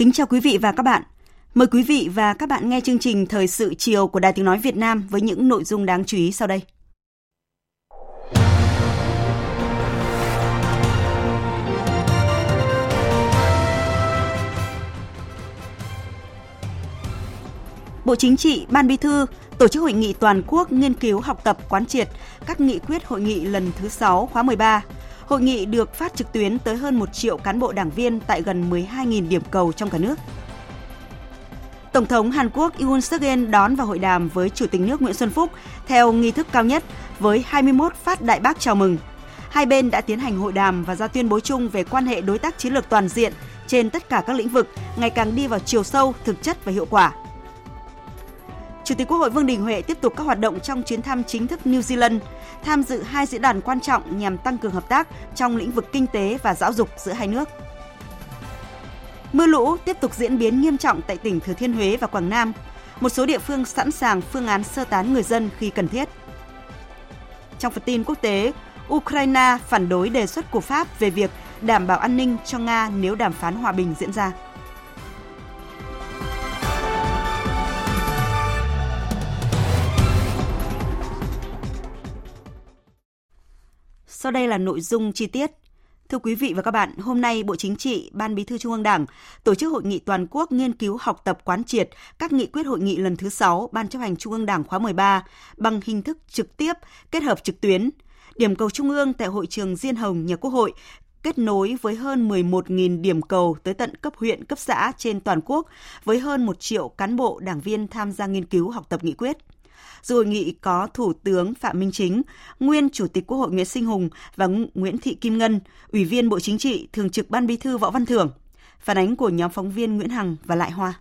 Kính chào quý vị và các bạn. Mời quý vị và các bạn nghe chương trình Thời sự chiều của Đài Tiếng Nói Việt Nam với những nội dung đáng chú ý sau đây. Bộ Chính trị, Ban Bí thư tổ chức hội nghị toàn quốc nghiên cứu học tập quán triệt các nghị quyết hội nghị lần thứ 6 khóa 13 Hội nghị được phát trực tuyến tới hơn 1 triệu cán bộ đảng viên tại gần 12.000 điểm cầu trong cả nước. Tổng thống Hàn Quốc Yoon suk yeol đón và hội đàm với Chủ tịch nước Nguyễn Xuân Phúc theo nghi thức cao nhất với 21 phát đại bác chào mừng. Hai bên đã tiến hành hội đàm và ra tuyên bố chung về quan hệ đối tác chiến lược toàn diện trên tất cả các lĩnh vực, ngày càng đi vào chiều sâu, thực chất và hiệu quả. Chủ tịch Quốc hội Vương Đình Huệ tiếp tục các hoạt động trong chuyến thăm chính thức New Zealand, tham dự hai diễn đàn quan trọng nhằm tăng cường hợp tác trong lĩnh vực kinh tế và giáo dục giữa hai nước. Mưa lũ tiếp tục diễn biến nghiêm trọng tại tỉnh Thừa Thiên Huế và Quảng Nam. Một số địa phương sẵn sàng phương án sơ tán người dân khi cần thiết. Trong phần tin quốc tế, Ukraine phản đối đề xuất của Pháp về việc đảm bảo an ninh cho Nga nếu đàm phán hòa bình diễn ra. Sau đây là nội dung chi tiết. Thưa quý vị và các bạn, hôm nay Bộ Chính trị, Ban Bí thư Trung ương Đảng tổ chức hội nghị toàn quốc nghiên cứu học tập quán triệt các nghị quyết hội nghị lần thứ 6 Ban chấp hành Trung ương Đảng khóa 13 bằng hình thức trực tiếp kết hợp trực tuyến. Điểm cầu Trung ương tại hội trường Diên Hồng, nhà Quốc hội kết nối với hơn 11.000 điểm cầu tới tận cấp huyện, cấp xã trên toàn quốc với hơn 1 triệu cán bộ, đảng viên tham gia nghiên cứu học tập nghị quyết. Dự hội nghị có Thủ tướng Phạm Minh Chính, nguyên Chủ tịch Quốc hội Nguyễn Sinh Hùng và Nguyễn Thị Kim Ngân, Ủy viên Bộ Chính trị, Thường trực Ban Bí thư Võ Văn Thưởng. Phản ánh của nhóm phóng viên Nguyễn Hằng và Lại Hoa.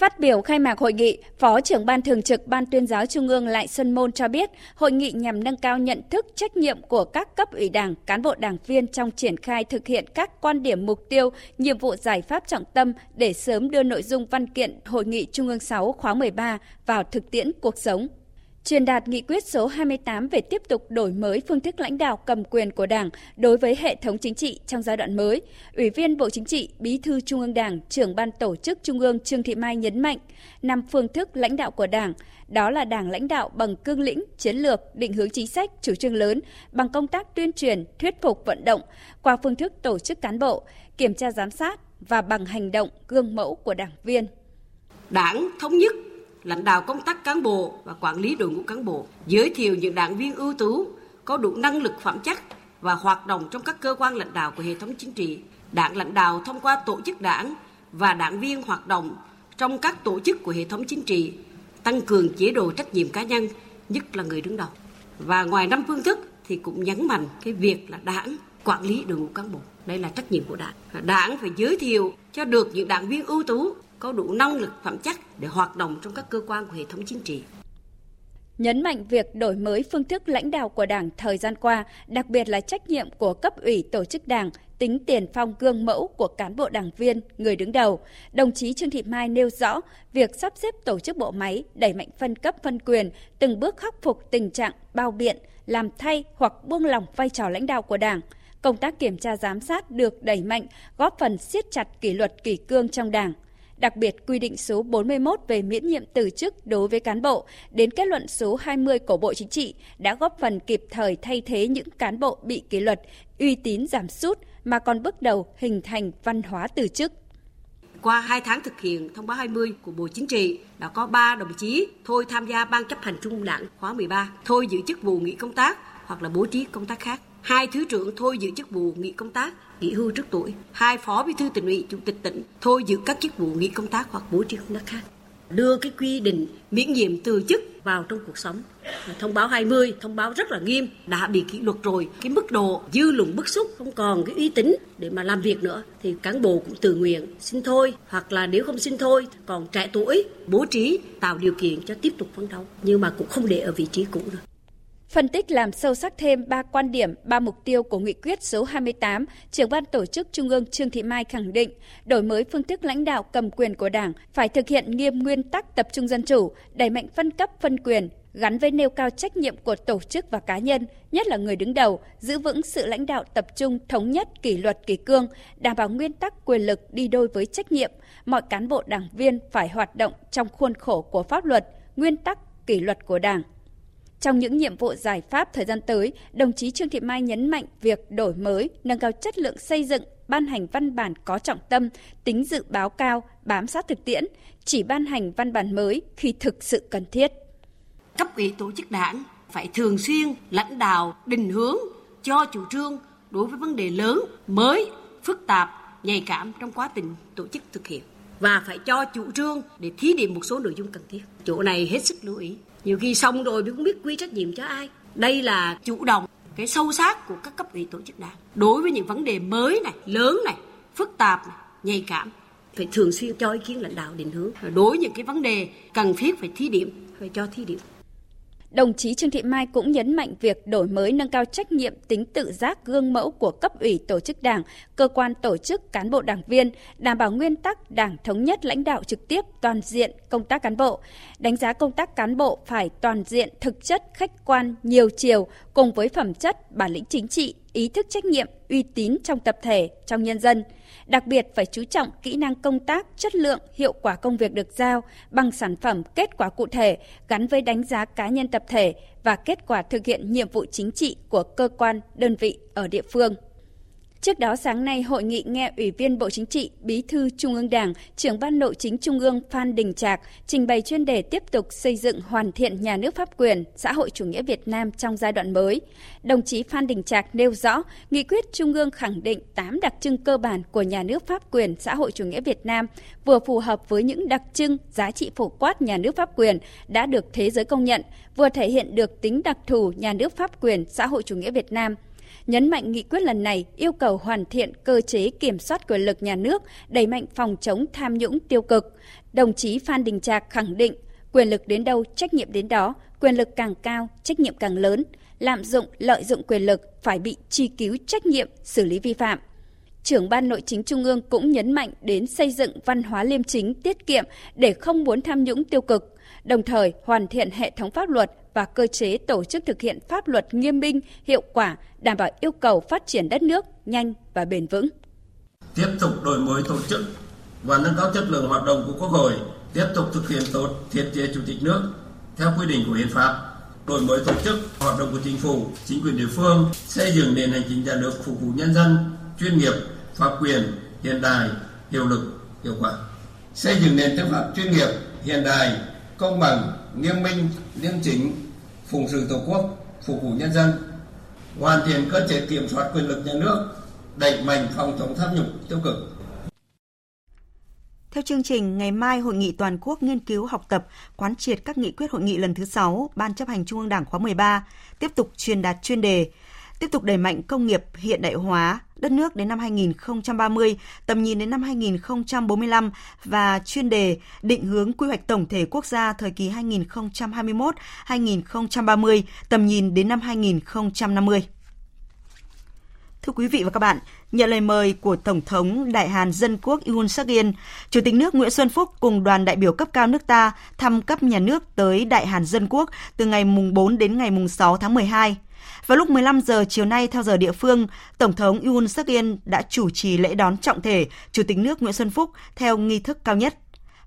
Phát biểu khai mạc hội nghị, Phó trưởng Ban Thường trực Ban tuyên giáo Trung ương Lại Xuân Môn cho biết, hội nghị nhằm nâng cao nhận thức trách nhiệm của các cấp ủy đảng, cán bộ đảng viên trong triển khai thực hiện các quan điểm mục tiêu, nhiệm vụ giải pháp trọng tâm để sớm đưa nội dung văn kiện Hội nghị Trung ương 6 khóa 13 vào thực tiễn cuộc sống truyền đạt nghị quyết số 28 về tiếp tục đổi mới phương thức lãnh đạo cầm quyền của Đảng đối với hệ thống chính trị trong giai đoạn mới. Ủy viên Bộ Chính trị, Bí thư Trung ương Đảng, trưởng ban tổ chức Trung ương Trương Thị Mai nhấn mạnh, năm phương thức lãnh đạo của Đảng, đó là Đảng lãnh đạo bằng cương lĩnh, chiến lược, định hướng chính sách, chủ trương lớn, bằng công tác tuyên truyền, thuyết phục vận động, qua phương thức tổ chức cán bộ, kiểm tra giám sát và bằng hành động gương mẫu của đảng viên. Đảng thống nhất lãnh đạo công tác cán bộ và quản lý đội ngũ cán bộ, giới thiệu những đảng viên ưu tú, có đủ năng lực phẩm chất và hoạt động trong các cơ quan lãnh đạo của hệ thống chính trị. Đảng lãnh đạo thông qua tổ chức đảng và đảng viên hoạt động trong các tổ chức của hệ thống chính trị, tăng cường chế độ trách nhiệm cá nhân, nhất là người đứng đầu. Và ngoài năm phương thức thì cũng nhấn mạnh cái việc là đảng quản lý đội ngũ cán bộ. Đây là trách nhiệm của đảng. Đảng phải giới thiệu cho được những đảng viên ưu tú có đủ năng lực phẩm chất để hoạt động trong các cơ quan của hệ thống chính trị. Nhấn mạnh việc đổi mới phương thức lãnh đạo của Đảng thời gian qua, đặc biệt là trách nhiệm của cấp ủy tổ chức Đảng, tính tiền phong gương mẫu của cán bộ đảng viên, người đứng đầu. Đồng chí Trương Thị Mai nêu rõ, việc sắp xếp tổ chức bộ máy, đẩy mạnh phân cấp phân quyền, từng bước khắc phục tình trạng bao biện, làm thay hoặc buông lỏng vai trò lãnh đạo của Đảng. Công tác kiểm tra giám sát được đẩy mạnh, góp phần siết chặt kỷ luật kỷ cương trong Đảng – đặc biệt quy định số 41 về miễn nhiệm từ chức đối với cán bộ đến kết luận số 20 của Bộ Chính trị đã góp phần kịp thời thay thế những cán bộ bị kỷ luật, uy tín giảm sút mà còn bước đầu hình thành văn hóa từ chức. Qua 2 tháng thực hiện thông báo 20 của Bộ Chính trị, đã có 3 đồng chí thôi tham gia Ban chấp hành Trung ương Đảng khóa 13, thôi giữ chức vụ nghỉ công tác hoặc là bố trí công tác khác. Hai thứ trưởng thôi giữ chức vụ nghỉ công tác, nghỉ hưu trước tuổi. Hai phó bí thư tỉnh ủy, chủ tịch tỉnh thôi giữ các chức vụ nghỉ công tác hoặc bố trí công tác khác đưa cái quy định miễn nhiệm từ chức vào trong cuộc sống. Thông báo 20, thông báo rất là nghiêm, đã bị kỷ luật rồi. Cái mức độ dư luận bức xúc không còn cái uy tín để mà làm việc nữa thì cán bộ cũng tự nguyện xin thôi hoặc là nếu không xin thôi còn trẻ tuổi bố trí tạo điều kiện cho tiếp tục phấn đấu nhưng mà cũng không để ở vị trí cũ nữa. Phân tích làm sâu sắc thêm ba quan điểm, ba mục tiêu của nghị quyết số 28, trưởng ban tổ chức Trung ương Trương Thị Mai khẳng định, đổi mới phương thức lãnh đạo cầm quyền của Đảng phải thực hiện nghiêm nguyên tắc tập trung dân chủ, đẩy mạnh phân cấp phân quyền, gắn với nêu cao trách nhiệm của tổ chức và cá nhân, nhất là người đứng đầu, giữ vững sự lãnh đạo tập trung thống nhất kỷ luật kỷ cương, đảm bảo nguyên tắc quyền lực đi đôi với trách nhiệm. Mọi cán bộ đảng viên phải hoạt động trong khuôn khổ của pháp luật, nguyên tắc kỷ luật của Đảng. Trong những nhiệm vụ giải pháp thời gian tới, đồng chí Trương Thị Mai nhấn mạnh việc đổi mới, nâng cao chất lượng xây dựng, ban hành văn bản có trọng tâm, tính dự báo cao, bám sát thực tiễn, chỉ ban hành văn bản mới khi thực sự cần thiết. Cấp ủy tổ chức đảng phải thường xuyên lãnh đạo định hướng cho chủ trương đối với vấn đề lớn, mới, phức tạp, nhạy cảm trong quá trình tổ chức thực hiện và phải cho chủ trương để thí điểm một số nội dung cần thiết. Chỗ này hết sức lưu ý nhiều khi xong rồi mới không biết quy trách nhiệm cho ai. Đây là chủ động cái sâu sát của các cấp ủy tổ chức đảng. Đối với những vấn đề mới này lớn này phức tạp này, nhạy cảm phải thường xuyên cho ý kiến lãnh đạo định hướng. Đối với những cái vấn đề cần thiết phải thí điểm phải cho thí điểm. Đồng chí Trương Thị Mai cũng nhấn mạnh việc đổi mới nâng cao trách nhiệm tính tự giác gương mẫu của cấp ủy tổ chức đảng, cơ quan tổ chức cán bộ đảng viên, đảm bảo nguyên tắc đảng thống nhất lãnh đạo trực tiếp toàn diện công tác cán bộ. Đánh giá công tác cán bộ phải toàn diện, thực chất, khách quan, nhiều chiều cùng với phẩm chất, bản lĩnh chính trị, ý thức trách nhiệm, uy tín trong tập thể, trong nhân dân. Đặc biệt phải chú trọng kỹ năng công tác, chất lượng, hiệu quả công việc được giao bằng sản phẩm kết quả cụ thể gắn với đánh giá cá nhân tập thể và kết quả thực hiện nhiệm vụ chính trị của cơ quan, đơn vị ở địa phương. Trước đó sáng nay, hội nghị nghe Ủy viên Bộ Chính trị, Bí thư Trung ương Đảng, trưởng ban nội chính Trung ương Phan Đình Trạc trình bày chuyên đề tiếp tục xây dựng hoàn thiện nhà nước pháp quyền, xã hội chủ nghĩa Việt Nam trong giai đoạn mới. Đồng chí Phan Đình Trạc nêu rõ, nghị quyết Trung ương khẳng định 8 đặc trưng cơ bản của nhà nước pháp quyền, xã hội chủ nghĩa Việt Nam vừa phù hợp với những đặc trưng, giá trị phổ quát nhà nước pháp quyền đã được thế giới công nhận, vừa thể hiện được tính đặc thù nhà nước pháp quyền, xã hội chủ nghĩa Việt Nam – nhấn mạnh nghị quyết lần này yêu cầu hoàn thiện cơ chế kiểm soát quyền lực nhà nước, đẩy mạnh phòng chống tham nhũng tiêu cực. Đồng chí Phan Đình Trạc khẳng định, quyền lực đến đâu, trách nhiệm đến đó, quyền lực càng cao, trách nhiệm càng lớn. Lạm dụng, lợi dụng quyền lực phải bị truy cứu trách nhiệm, xử lý vi phạm. Trưởng ban nội chính Trung ương cũng nhấn mạnh đến xây dựng văn hóa liêm chính tiết kiệm để không muốn tham nhũng tiêu cực, đồng thời hoàn thiện hệ thống pháp luật và cơ chế tổ chức thực hiện pháp luật nghiêm minh, hiệu quả, đảm bảo yêu cầu phát triển đất nước nhanh và bền vững. Tiếp tục đổi mới tổ chức và nâng cao chất lượng hoạt động của Quốc hội, tiếp tục thực hiện tốt thiết chế chủ tịch nước theo quy định của hiến pháp, đổi mới tổ chức hoạt động của chính phủ, chính quyền địa phương, xây dựng nền hành chính nhà nước phục vụ nhân dân, chuyên nghiệp, pháp quyền, hiện đại, hiệu lực, hiệu quả. Xây dựng nền tư pháp chuyên nghiệp, hiện đại, công bằng, nghiêm minh, liêm chính, phụng sự tổ quốc, phục vụ nhân dân, hoàn thiện cơ chế kiểm soát quyền lực nhà nước, đẩy mạnh phòng chống tham nhũng tiêu cực. Theo chương trình, ngày mai Hội nghị Toàn quốc nghiên cứu học tập, quán triệt các nghị quyết hội nghị lần thứ 6 Ban chấp hành Trung ương Đảng khóa 13, tiếp tục truyền đạt chuyên đề tiếp tục đẩy mạnh công nghiệp hiện đại hóa đất nước đến năm 2030, tầm nhìn đến năm 2045 và chuyên đề định hướng quy hoạch tổng thể quốc gia thời kỳ 2021-2030, tầm nhìn đến năm 2050. Thưa quý vị và các bạn, nhận lời mời của Tổng thống Đại Hàn Dân Quốc Yoon suk yeol Chủ tịch nước Nguyễn Xuân Phúc cùng đoàn đại biểu cấp cao nước ta thăm cấp nhà nước tới Đại Hàn Dân Quốc từ ngày mùng 4 đến ngày mùng 6 tháng 12. Vào lúc 15 giờ chiều nay theo giờ địa phương, Tổng thống Yoon suk yeol đã chủ trì lễ đón trọng thể Chủ tịch nước Nguyễn Xuân Phúc theo nghi thức cao nhất.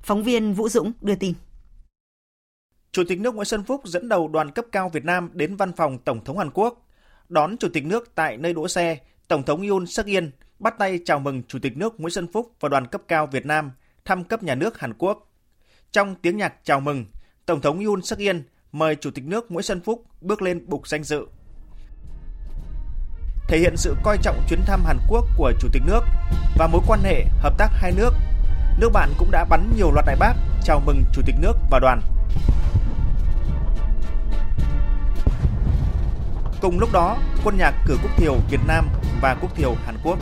Phóng viên Vũ Dũng đưa tin. Chủ tịch nước Nguyễn Xuân Phúc dẫn đầu đoàn cấp cao Việt Nam đến văn phòng Tổng thống Hàn Quốc. Đón Chủ tịch nước tại nơi đỗ xe, Tổng thống Yoon suk yeol bắt tay chào mừng Chủ tịch nước Nguyễn Xuân Phúc và đoàn cấp cao Việt Nam thăm cấp nhà nước Hàn Quốc. Trong tiếng nhạc chào mừng, Tổng thống Yoon suk yeol mời Chủ tịch nước Nguyễn Xuân Phúc bước lên bục danh dự thể hiện sự coi trọng chuyến thăm Hàn Quốc của Chủ tịch nước và mối quan hệ hợp tác hai nước. Nước bạn cũng đã bắn nhiều loạt đại bác chào mừng Chủ tịch nước và đoàn. Cùng lúc đó, quân nhạc cử quốc thiều Việt Nam và quốc thiều Hàn Quốc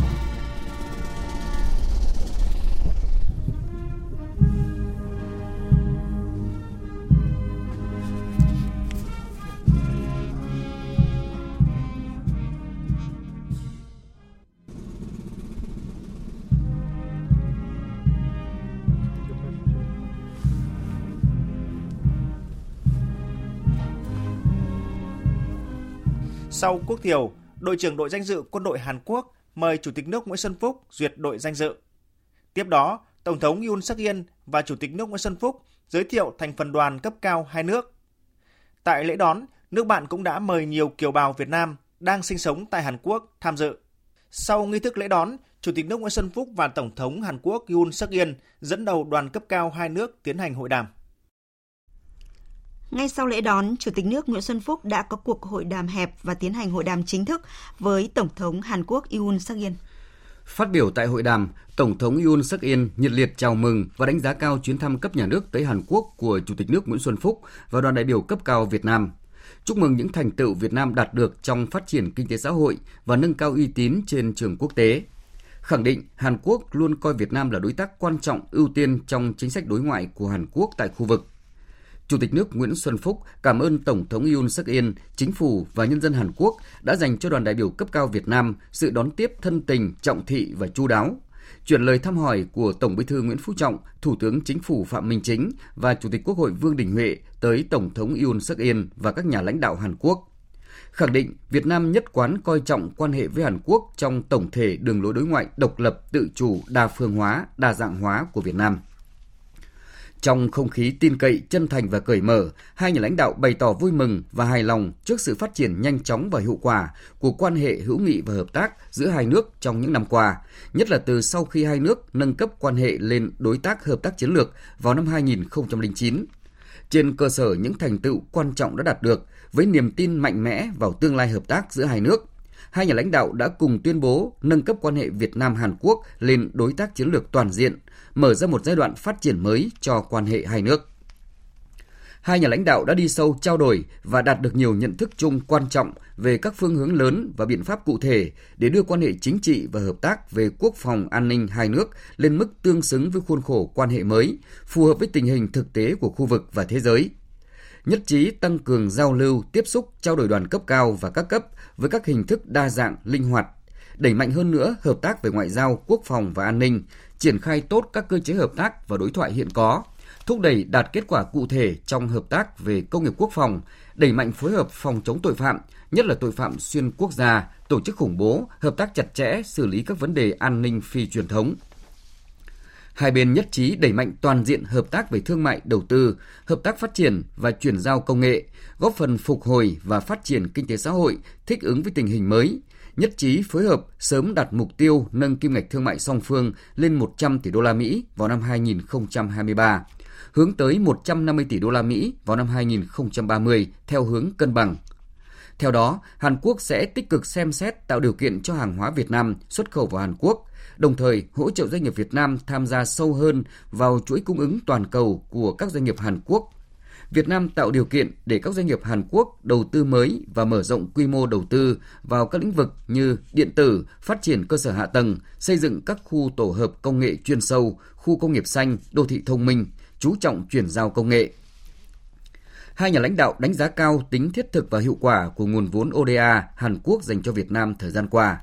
Sau quốc thiều, đội trưởng đội danh dự quân đội Hàn Quốc mời Chủ tịch nước Nguyễn Xuân Phúc duyệt đội danh dự. Tiếp đó, Tổng thống Yoon suk yeol và Chủ tịch nước Nguyễn Xuân Phúc giới thiệu thành phần đoàn cấp cao hai nước. Tại lễ đón, nước bạn cũng đã mời nhiều kiều bào Việt Nam đang sinh sống tại Hàn Quốc tham dự. Sau nghi thức lễ đón, Chủ tịch nước Nguyễn Xuân Phúc và Tổng thống Hàn Quốc Yoon suk yeol dẫn đầu đoàn cấp cao hai nước tiến hành hội đàm. Ngay sau lễ đón, Chủ tịch nước Nguyễn Xuân Phúc đã có cuộc hội đàm hẹp và tiến hành hội đàm chính thức với Tổng thống Hàn Quốc Yoon suk yeol. Phát biểu tại hội đàm, Tổng thống Yoon suk yeol nhiệt liệt chào mừng và đánh giá cao chuyến thăm cấp nhà nước tới Hàn Quốc của Chủ tịch nước Nguyễn Xuân Phúc và đoàn đại biểu cấp cao Việt Nam. Chúc mừng những thành tựu Việt Nam đạt được trong phát triển kinh tế xã hội và nâng cao uy tín trên trường quốc tế. Khẳng định Hàn Quốc luôn coi Việt Nam là đối tác quan trọng ưu tiên trong chính sách đối ngoại của Hàn Quốc tại khu vực Chủ tịch nước Nguyễn Xuân Phúc cảm ơn Tổng thống Yoon suk yeol, chính phủ và nhân dân Hàn Quốc đã dành cho đoàn đại biểu cấp cao Việt Nam sự đón tiếp thân tình, trọng thị và chu đáo. Chuyển lời thăm hỏi của Tổng Bí thư Nguyễn Phú Trọng, Thủ tướng Chính phủ Phạm Minh Chính và Chủ tịch Quốc hội Vương Đình Huệ tới Tổng thống Yoon suk yeol và các nhà lãnh đạo Hàn Quốc khẳng định Việt Nam nhất quán coi trọng quan hệ với Hàn Quốc trong tổng thể đường lối đối ngoại độc lập, tự chủ, đa phương hóa, đa dạng hóa của Việt Nam. Trong không khí tin cậy, chân thành và cởi mở, hai nhà lãnh đạo bày tỏ vui mừng và hài lòng trước sự phát triển nhanh chóng và hiệu quả của quan hệ hữu nghị và hợp tác giữa hai nước trong những năm qua, nhất là từ sau khi hai nước nâng cấp quan hệ lên đối tác hợp tác chiến lược vào năm 2009. Trên cơ sở những thành tựu quan trọng đã đạt được, với niềm tin mạnh mẽ vào tương lai hợp tác giữa hai nước, hai nhà lãnh đạo đã cùng tuyên bố nâng cấp quan hệ Việt Nam Hàn Quốc lên đối tác chiến lược toàn diện, mở ra một giai đoạn phát triển mới cho quan hệ hai nước. Hai nhà lãnh đạo đã đi sâu trao đổi và đạt được nhiều nhận thức chung quan trọng về các phương hướng lớn và biện pháp cụ thể để đưa quan hệ chính trị và hợp tác về quốc phòng an ninh hai nước lên mức tương xứng với khuôn khổ quan hệ mới, phù hợp với tình hình thực tế của khu vực và thế giới – nhất trí tăng cường giao lưu, tiếp xúc, trao đổi đoàn cấp cao và các cấp với các hình thức đa dạng, linh hoạt, đẩy mạnh hơn nữa hợp tác về ngoại giao, quốc phòng và an ninh, triển khai tốt các cơ chế hợp tác và đối thoại hiện có, thúc đẩy đạt kết quả cụ thể trong hợp tác về công nghiệp quốc phòng, đẩy mạnh phối hợp phòng chống tội phạm, nhất là tội phạm xuyên quốc gia, tổ chức khủng bố, hợp tác chặt chẽ xử lý các vấn đề an ninh phi truyền thống. Hai bên nhất trí đẩy mạnh toàn diện hợp tác về thương mại đầu tư, hợp tác phát triển và chuyển giao công nghệ, góp phần phục hồi và phát triển kinh tế xã hội thích ứng với tình hình mới, nhất trí phối hợp sớm đặt mục tiêu nâng kim ngạch thương mại song phương lên 100 tỷ đô la Mỹ vào năm 2023, hướng tới 150 tỷ đô la Mỹ vào năm 2030 theo hướng cân bằng. Theo đó, Hàn Quốc sẽ tích cực xem xét tạo điều kiện cho hàng hóa Việt Nam xuất khẩu vào Hàn Quốc, đồng thời hỗ trợ doanh nghiệp Việt Nam tham gia sâu hơn vào chuỗi cung ứng toàn cầu của các doanh nghiệp Hàn Quốc. Việt Nam tạo điều kiện để các doanh nghiệp Hàn Quốc đầu tư mới và mở rộng quy mô đầu tư vào các lĩnh vực như điện tử, phát triển cơ sở hạ tầng, xây dựng các khu tổ hợp công nghệ chuyên sâu, khu công nghiệp xanh, đô thị thông minh, chú trọng chuyển giao công nghệ. Hai nhà lãnh đạo đánh giá cao tính thiết thực và hiệu quả của nguồn vốn ODA Hàn Quốc dành cho Việt Nam thời gian qua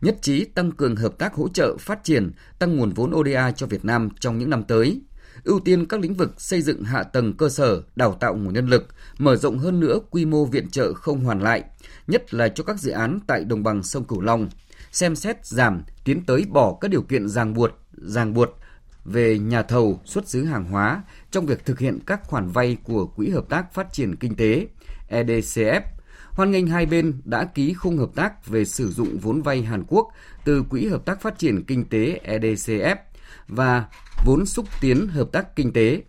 nhất trí tăng cường hợp tác hỗ trợ phát triển, tăng nguồn vốn ODA cho Việt Nam trong những năm tới, ưu tiên các lĩnh vực xây dựng hạ tầng cơ sở, đào tạo nguồn nhân lực, mở rộng hơn nữa quy mô viện trợ không hoàn lại, nhất là cho các dự án tại đồng bằng sông Cửu Long, xem xét giảm, tiến tới bỏ các điều kiện ràng buộc, ràng buộc về nhà thầu xuất xứ hàng hóa trong việc thực hiện các khoản vay của Quỹ Hợp tác Phát triển Kinh tế EDCF hoan nghênh hai bên đã ký khung hợp tác về sử dụng vốn vay Hàn Quốc từ Quỹ Hợp tác Phát triển Kinh tế EDCF và vốn xúc tiến hợp tác kinh tế.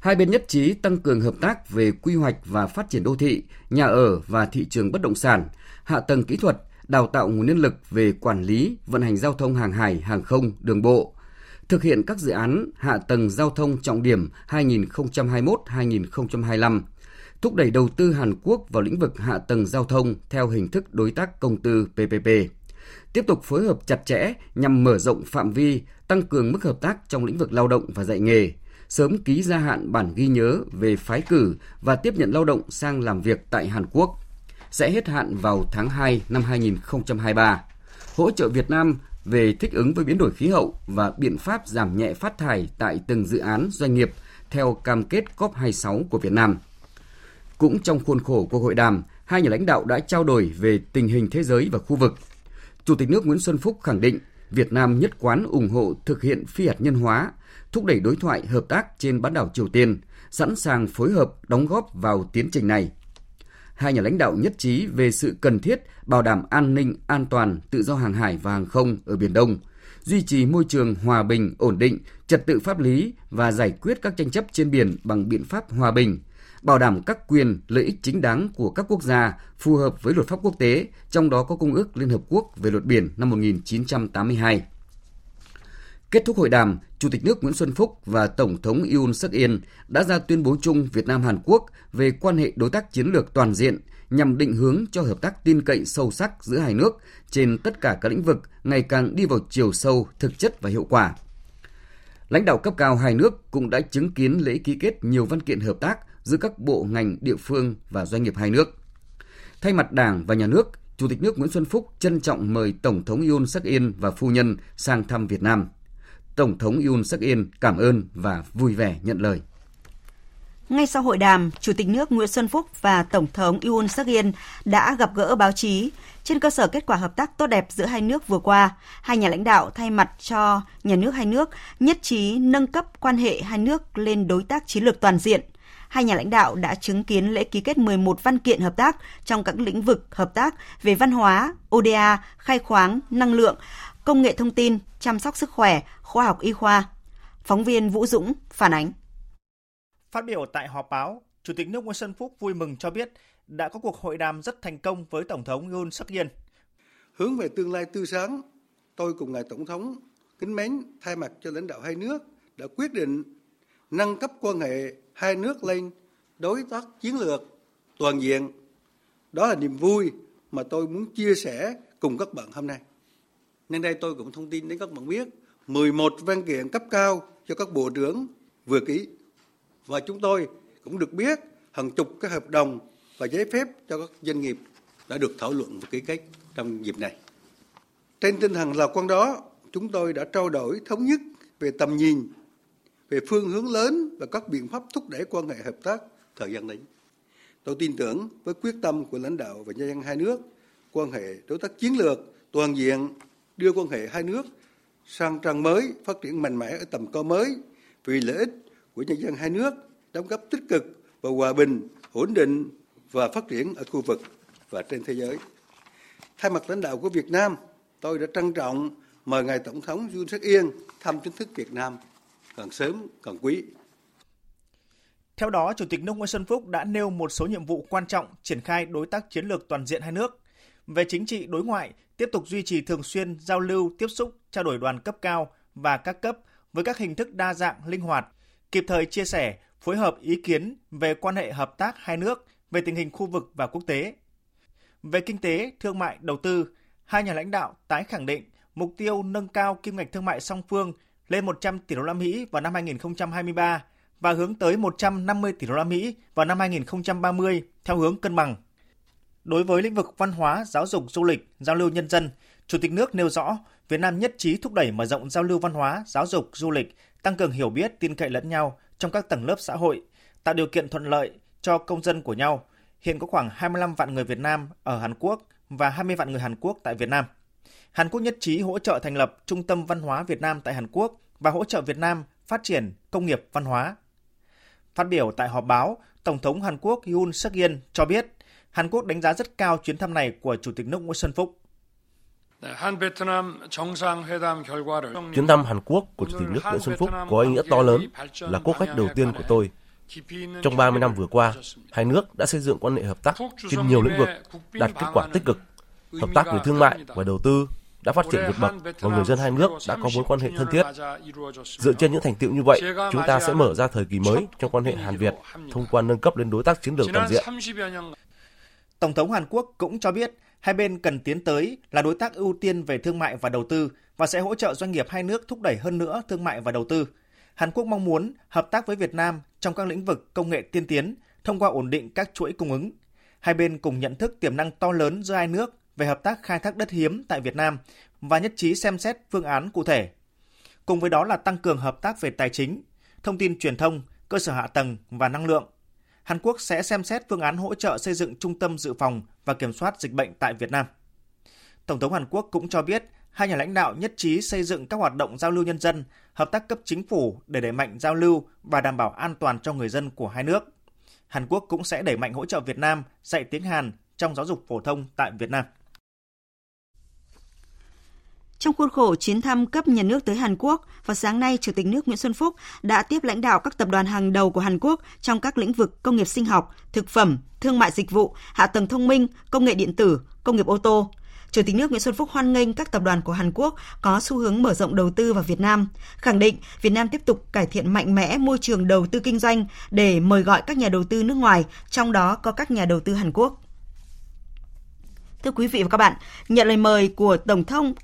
Hai bên nhất trí tăng cường hợp tác về quy hoạch và phát triển đô thị, nhà ở và thị trường bất động sản, hạ tầng kỹ thuật, đào tạo nguồn nhân lực về quản lý, vận hành giao thông hàng hải, hàng không, đường bộ, thực hiện các dự án hạ tầng giao thông trọng điểm 2021-2025, thúc đẩy đầu tư Hàn Quốc vào lĩnh vực hạ tầng giao thông theo hình thức đối tác công tư PPP. Tiếp tục phối hợp chặt chẽ nhằm mở rộng phạm vi, tăng cường mức hợp tác trong lĩnh vực lao động và dạy nghề, sớm ký gia hạn bản ghi nhớ về phái cử và tiếp nhận lao động sang làm việc tại Hàn Quốc. Sẽ hết hạn vào tháng 2 năm 2023. Hỗ trợ Việt Nam về thích ứng với biến đổi khí hậu và biện pháp giảm nhẹ phát thải tại từng dự án doanh nghiệp theo cam kết COP26 của Việt Nam. Cũng trong khuôn khổ cuộc hội đàm, hai nhà lãnh đạo đã trao đổi về tình hình thế giới và khu vực. Chủ tịch nước Nguyễn Xuân Phúc khẳng định Việt Nam nhất quán ủng hộ thực hiện phi hạt nhân hóa, thúc đẩy đối thoại hợp tác trên bán đảo Triều Tiên, sẵn sàng phối hợp đóng góp vào tiến trình này. Hai nhà lãnh đạo nhất trí về sự cần thiết bảo đảm an ninh, an toàn, tự do hàng hải và hàng không ở Biển Đông, duy trì môi trường hòa bình, ổn định, trật tự pháp lý và giải quyết các tranh chấp trên biển bằng biện pháp hòa bình, bảo đảm các quyền, lợi ích chính đáng của các quốc gia phù hợp với luật pháp quốc tế, trong đó có Công ước Liên Hợp Quốc về luật biển năm 1982. Kết thúc hội đàm, Chủ tịch nước Nguyễn Xuân Phúc và Tổng thống Yoon suk yeol đã ra tuyên bố chung Việt Nam Hàn Quốc về quan hệ đối tác chiến lược toàn diện nhằm định hướng cho hợp tác tin cậy sâu sắc giữa hai nước trên tất cả các lĩnh vực ngày càng đi vào chiều sâu, thực chất và hiệu quả. Lãnh đạo cấp cao hai nước cũng đã chứng kiến lễ ký kết nhiều văn kiện hợp tác giữa các bộ ngành địa phương và doanh nghiệp hai nước. Thay mặt Đảng và Nhà nước, Chủ tịch nước Nguyễn Xuân Phúc trân trọng mời Tổng thống Yoon suk yeol và phu nhân sang thăm Việt Nam. Tổng thống Yoon suk yeol cảm ơn và vui vẻ nhận lời. Ngay sau hội đàm, Chủ tịch nước Nguyễn Xuân Phúc và Tổng thống Yoon suk yeol đã gặp gỡ báo chí. Trên cơ sở kết quả hợp tác tốt đẹp giữa hai nước vừa qua, hai nhà lãnh đạo thay mặt cho nhà nước hai nước nhất trí nâng cấp quan hệ hai nước lên đối tác chiến lược toàn diện – hai nhà lãnh đạo đã chứng kiến lễ ký kết 11 văn kiện hợp tác trong các lĩnh vực hợp tác về văn hóa, ODA, khai khoáng, năng lượng, công nghệ thông tin, chăm sóc sức khỏe, khoa học y khoa. Phóng viên Vũ Dũng phản ánh. Phát biểu tại họp báo, Chủ tịch nước Nguyễn Xuân Phúc vui mừng cho biết đã có cuộc hội đàm rất thành công với Tổng thống Yoon suk yeol. Hướng về tương lai tươi sáng, tôi cùng ngài Tổng thống kính mến thay mặt cho lãnh đạo hai nước đã quyết định nâng cấp quan hệ hai nước lên đối tác chiến lược toàn diện. Đó là niềm vui mà tôi muốn chia sẻ cùng các bạn hôm nay. Nên đây tôi cũng thông tin đến các bạn biết 11 văn kiện cấp cao cho các bộ trưởng vừa ký. Và chúng tôi cũng được biết hàng chục các hợp đồng và giấy phép cho các doanh nghiệp đã được thảo luận và ký kết trong dịp này. Trên tinh thần lạc quan đó, chúng tôi đã trao đổi thống nhất về tầm nhìn về phương hướng lớn và các biện pháp thúc đẩy quan hệ hợp tác thời gian đến. Tôi tin tưởng với quyết tâm của lãnh đạo và nhân dân hai nước, quan hệ đối tác chiến lược toàn diện đưa quan hệ hai nước sang trang mới, phát triển mạnh mẽ ở tầm cao mới vì lợi ích của nhân dân hai nước, đóng góp tích cực vào hòa bình, ổn định và phát triển ở khu vực và trên thế giới. Thay mặt lãnh đạo của Việt Nam, tôi đã trân trọng mời ngài Tổng thống Yoon suk yeol thăm chính thức Việt Nam càng sớm càng quý. Theo đó, Chủ tịch nước Nguyễn Xuân Phúc đã nêu một số nhiệm vụ quan trọng triển khai đối tác chiến lược toàn diện hai nước. Về chính trị đối ngoại, tiếp tục duy trì thường xuyên giao lưu, tiếp xúc, trao đổi đoàn cấp cao và các cấp với các hình thức đa dạng, linh hoạt, kịp thời chia sẻ, phối hợp ý kiến về quan hệ hợp tác hai nước về tình hình khu vực và quốc tế. Về kinh tế, thương mại, đầu tư, hai nhà lãnh đạo tái khẳng định mục tiêu nâng cao kim ngạch thương mại song phương lên 100 tỷ đô la Mỹ vào năm 2023 và hướng tới 150 tỷ đô la Mỹ vào năm 2030 theo hướng cân bằng. Đối với lĩnh vực văn hóa, giáo dục, du lịch, giao lưu nhân dân, Chủ tịch nước nêu rõ Việt Nam nhất trí thúc đẩy mở rộng giao lưu văn hóa, giáo dục, du lịch, tăng cường hiểu biết, tin cậy lẫn nhau trong các tầng lớp xã hội, tạo điều kiện thuận lợi cho công dân của nhau. Hiện có khoảng 25 vạn người Việt Nam ở Hàn Quốc và 20 vạn người Hàn Quốc tại Việt Nam. Hàn Quốc nhất trí hỗ trợ thành lập Trung tâm Văn hóa Việt Nam tại Hàn Quốc và hỗ trợ Việt Nam phát triển công nghiệp văn hóa. Phát biểu tại họp báo, Tổng thống Hàn Quốc Yoon suk yeol cho biết Hàn Quốc đánh giá rất cao chuyến thăm này của Chủ tịch nước Nguyễn Xuân Phúc. Chuyến thăm Hàn Quốc của Chủ tịch nước Nguyễn Xuân Phúc có ý nghĩa to lớn là quốc khách đầu tiên của tôi. Trong 30 năm vừa qua, hai nước đã xây dựng quan hệ hợp tác trên nhiều lĩnh vực, đạt kết quả tích cực Hợp tác về thương mại và đầu tư đã phát triển vượt bậc và người dân hai nước đã có mối quan hệ thân thiết. Dựa trên những thành tựu như vậy, chúng ta sẽ mở ra thời kỳ mới trong quan hệ Hàn Việt thông qua nâng cấp lên đối tác chiến lược toàn diện. Tổng thống Hàn Quốc cũng cho biết hai bên cần tiến tới là đối tác ưu tiên về thương mại và đầu tư và sẽ hỗ trợ doanh nghiệp hai nước thúc đẩy hơn nữa thương mại và đầu tư. Hàn Quốc mong muốn hợp tác với Việt Nam trong các lĩnh vực công nghệ tiên tiến thông qua ổn định các chuỗi cung ứng. Hai bên cùng nhận thức tiềm năng to lớn giữa hai nước về hợp tác khai thác đất hiếm tại Việt Nam và nhất trí xem xét phương án cụ thể. Cùng với đó là tăng cường hợp tác về tài chính, thông tin truyền thông, cơ sở hạ tầng và năng lượng. Hàn Quốc sẽ xem xét phương án hỗ trợ xây dựng trung tâm dự phòng và kiểm soát dịch bệnh tại Việt Nam. Tổng thống Hàn Quốc cũng cho biết hai nhà lãnh đạo nhất trí xây dựng các hoạt động giao lưu nhân dân, hợp tác cấp chính phủ để đẩy mạnh giao lưu và đảm bảo an toàn cho người dân của hai nước. Hàn Quốc cũng sẽ đẩy mạnh hỗ trợ Việt Nam dạy tiếng Hàn trong giáo dục phổ thông tại Việt Nam. Trong khuôn khổ chuyến thăm cấp nhà nước tới Hàn Quốc, vào sáng nay, Chủ tịch nước Nguyễn Xuân Phúc đã tiếp lãnh đạo các tập đoàn hàng đầu của Hàn Quốc trong các lĩnh vực công nghiệp sinh học, thực phẩm, thương mại dịch vụ, hạ tầng thông minh, công nghệ điện tử, công nghiệp ô tô. Chủ tịch nước Nguyễn Xuân Phúc hoan nghênh các tập đoàn của Hàn Quốc có xu hướng mở rộng đầu tư vào Việt Nam, khẳng định Việt Nam tiếp tục cải thiện mạnh mẽ môi trường đầu tư kinh doanh để mời gọi các nhà đầu tư nước ngoài, trong đó có các nhà đầu tư Hàn Quốc. Thưa quý vị và các bạn, nhận lời mời của Tổng thống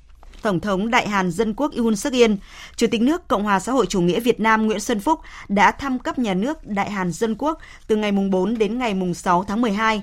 Tổng thống Đại Hàn Dân Quốc Yoon suk yeol Chủ tịch nước Cộng hòa xã hội chủ nghĩa Việt Nam Nguyễn Xuân Phúc đã thăm cấp nhà nước Đại Hàn Dân Quốc từ ngày 4 đến ngày 6 tháng 12.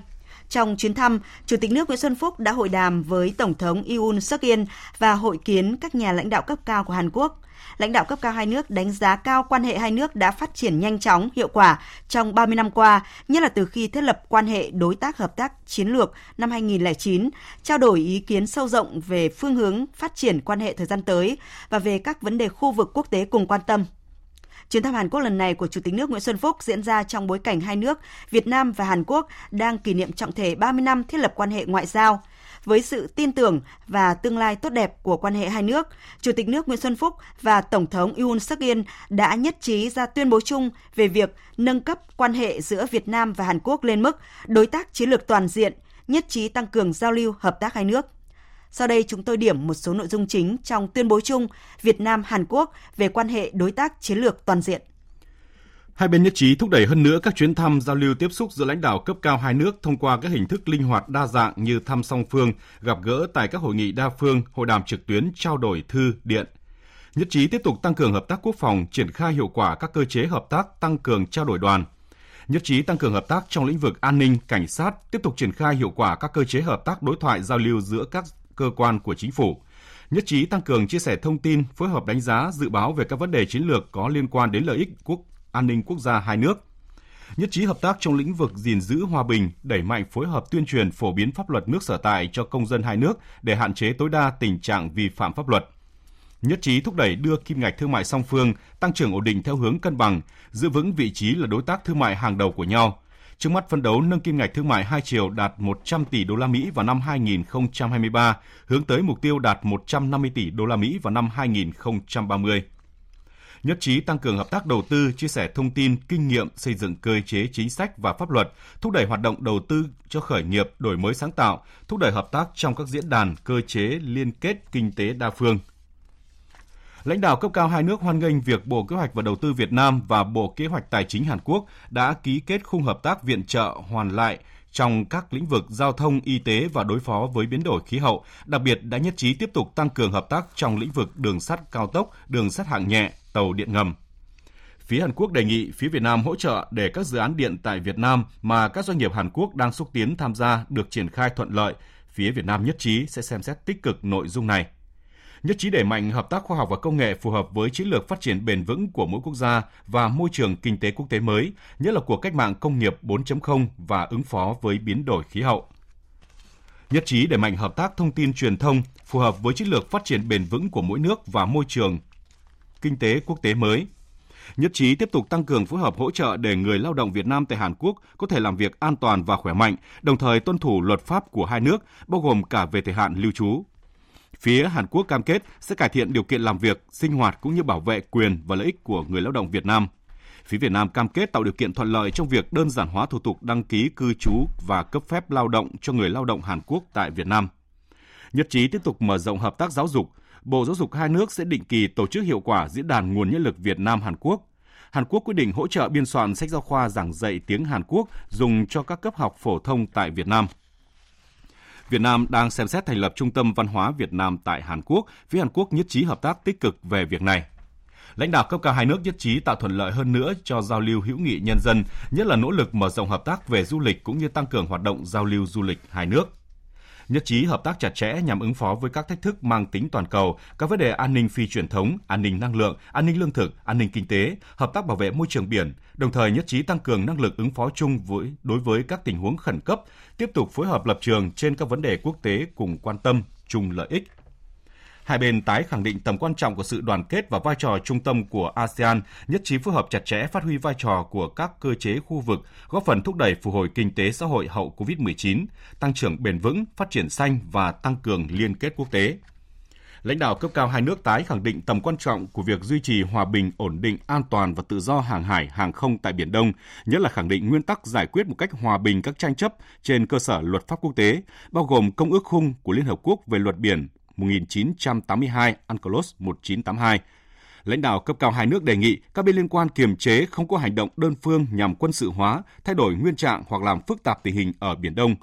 Trong chuyến thăm, Chủ tịch nước Nguyễn Xuân Phúc đã hội đàm với Tổng thống Yoon suk yeol và hội kiến các nhà lãnh đạo cấp cao của Hàn Quốc lãnh đạo cấp cao hai nước đánh giá cao quan hệ hai nước đã phát triển nhanh chóng, hiệu quả trong 30 năm qua, nhất là từ khi thiết lập quan hệ đối tác hợp tác chiến lược năm 2009, trao đổi ý kiến sâu rộng về phương hướng phát triển quan hệ thời gian tới và về các vấn đề khu vực quốc tế cùng quan tâm. Chuyến thăm Hàn Quốc lần này của Chủ tịch nước Nguyễn Xuân Phúc diễn ra trong bối cảnh hai nước Việt Nam và Hàn Quốc đang kỷ niệm trọng thể 30 năm thiết lập quan hệ ngoại giao với sự tin tưởng và tương lai tốt đẹp của quan hệ hai nước, Chủ tịch nước Nguyễn Xuân Phúc và Tổng thống Yoon suk yeol đã nhất trí ra tuyên bố chung về việc nâng cấp quan hệ giữa Việt Nam và Hàn Quốc lên mức đối tác chiến lược toàn diện, nhất trí tăng cường giao lưu hợp tác hai nước. Sau đây chúng tôi điểm một số nội dung chính trong tuyên bố chung Việt Nam Hàn Quốc về quan hệ đối tác chiến lược toàn diện. Hai bên nhất trí thúc đẩy hơn nữa các chuyến thăm giao lưu tiếp xúc giữa lãnh đạo cấp cao hai nước thông qua các hình thức linh hoạt đa dạng như thăm song phương, gặp gỡ tại các hội nghị đa phương, hội đàm trực tuyến, trao đổi thư, điện. Nhất trí tiếp tục tăng cường hợp tác quốc phòng, triển khai hiệu quả các cơ chế hợp tác tăng cường trao đổi đoàn. Nhất trí tăng cường hợp tác trong lĩnh vực an ninh, cảnh sát, tiếp tục triển khai hiệu quả các cơ chế hợp tác đối thoại giao lưu giữa các cơ quan của chính phủ nhất trí tăng cường chia sẻ thông tin, phối hợp đánh giá, dự báo về các vấn đề chiến lược có liên quan đến lợi ích quốc an ninh quốc gia hai nước. Nhất trí hợp tác trong lĩnh vực gìn giữ hòa bình, đẩy mạnh phối hợp tuyên truyền phổ biến pháp luật nước sở tại cho công dân hai nước để hạn chế tối đa tình trạng vi phạm pháp luật. Nhất trí thúc đẩy đưa kim ngạch thương mại song phương tăng trưởng ổn định theo hướng cân bằng, giữ vững vị trí là đối tác thương mại hàng đầu của nhau. Trước mắt phân đấu nâng kim ngạch thương mại hai chiều đạt 100 tỷ đô la Mỹ vào năm 2023, hướng tới mục tiêu đạt 150 tỷ đô la Mỹ vào năm 2030 nhất trí tăng cường hợp tác đầu tư, chia sẻ thông tin, kinh nghiệm xây dựng cơ chế chính sách và pháp luật, thúc đẩy hoạt động đầu tư cho khởi nghiệp, đổi mới sáng tạo, thúc đẩy hợp tác trong các diễn đàn, cơ chế liên kết kinh tế đa phương. Lãnh đạo cấp cao hai nước hoan nghênh việc Bộ Kế hoạch và Đầu tư Việt Nam và Bộ Kế hoạch Tài chính Hàn Quốc đã ký kết khung hợp tác viện trợ hoàn lại trong các lĩnh vực giao thông, y tế và đối phó với biến đổi khí hậu, đặc biệt đã nhất trí tiếp tục tăng cường hợp tác trong lĩnh vực đường sắt cao tốc, đường sắt hạng nhẹ, tàu điện ngầm. Phía Hàn Quốc đề nghị phía Việt Nam hỗ trợ để các dự án điện tại Việt Nam mà các doanh nghiệp Hàn Quốc đang xúc tiến tham gia được triển khai thuận lợi. Phía Việt Nam nhất trí sẽ xem xét tích cực nội dung này. Nhất trí đẩy mạnh hợp tác khoa học và công nghệ phù hợp với chiến lược phát triển bền vững của mỗi quốc gia và môi trường kinh tế quốc tế mới, nhất là của cách mạng công nghiệp 4.0 và ứng phó với biến đổi khí hậu. Nhất trí đẩy mạnh hợp tác thông tin truyền thông phù hợp với chiến lược phát triển bền vững của mỗi nước và môi trường kinh tế quốc tế mới. Nhất trí tiếp tục tăng cường phối hợp hỗ trợ để người lao động Việt Nam tại Hàn Quốc có thể làm việc an toàn và khỏe mạnh, đồng thời tuân thủ luật pháp của hai nước, bao gồm cả về thời hạn lưu trú. Phía Hàn Quốc cam kết sẽ cải thiện điều kiện làm việc, sinh hoạt cũng như bảo vệ quyền và lợi ích của người lao động Việt Nam. Phía Việt Nam cam kết tạo điều kiện thuận lợi trong việc đơn giản hóa thủ tục đăng ký cư trú và cấp phép lao động cho người lao động Hàn Quốc tại Việt Nam. nhất trí tiếp tục mở rộng hợp tác giáo dục. Bộ Giáo dục hai nước sẽ định kỳ tổ chức hiệu quả diễn đàn nguồn nhân lực Việt Nam Hàn Quốc. Hàn Quốc quyết định hỗ trợ biên soạn sách giáo khoa giảng dạy tiếng Hàn Quốc dùng cho các cấp học phổ thông tại Việt Nam. Việt Nam đang xem xét thành lập Trung tâm Văn hóa Việt Nam tại Hàn Quốc, phía Hàn Quốc nhất trí hợp tác tích cực về việc này. Lãnh đạo cấp cao hai nước nhất trí tạo thuận lợi hơn nữa cho giao lưu hữu nghị nhân dân, nhất là nỗ lực mở rộng hợp tác về du lịch cũng như tăng cường hoạt động giao lưu du lịch hai nước nhất trí hợp tác chặt chẽ nhằm ứng phó với các thách thức mang tính toàn cầu, các vấn đề an ninh phi truyền thống, an ninh năng lượng, an ninh lương thực, an ninh kinh tế, hợp tác bảo vệ môi trường biển, đồng thời nhất trí tăng cường năng lực ứng phó chung với đối với các tình huống khẩn cấp, tiếp tục phối hợp lập trường trên các vấn đề quốc tế cùng quan tâm chung lợi ích. Hai bên tái khẳng định tầm quan trọng của sự đoàn kết và vai trò trung tâm của ASEAN, nhất trí phối hợp chặt chẽ phát huy vai trò của các cơ chế khu vực, góp phần thúc đẩy phục hồi kinh tế xã hội hậu COVID-19, tăng trưởng bền vững, phát triển xanh và tăng cường liên kết quốc tế. Lãnh đạo cấp cao hai nước tái khẳng định tầm quan trọng của việc duy trì hòa bình, ổn định, an toàn và tự do hàng hải, hàng không tại Biển Đông, nhất là khẳng định nguyên tắc giải quyết một cách hòa bình các tranh chấp trên cơ sở luật pháp quốc tế, bao gồm Công ước khung của Liên Hợp Quốc về luật biển 1982 UNCLOS 1982. Lãnh đạo cấp cao hai nước đề nghị các bên liên quan kiềm chế không có hành động đơn phương nhằm quân sự hóa, thay đổi nguyên trạng hoặc làm phức tạp tình hình ở Biển Đông,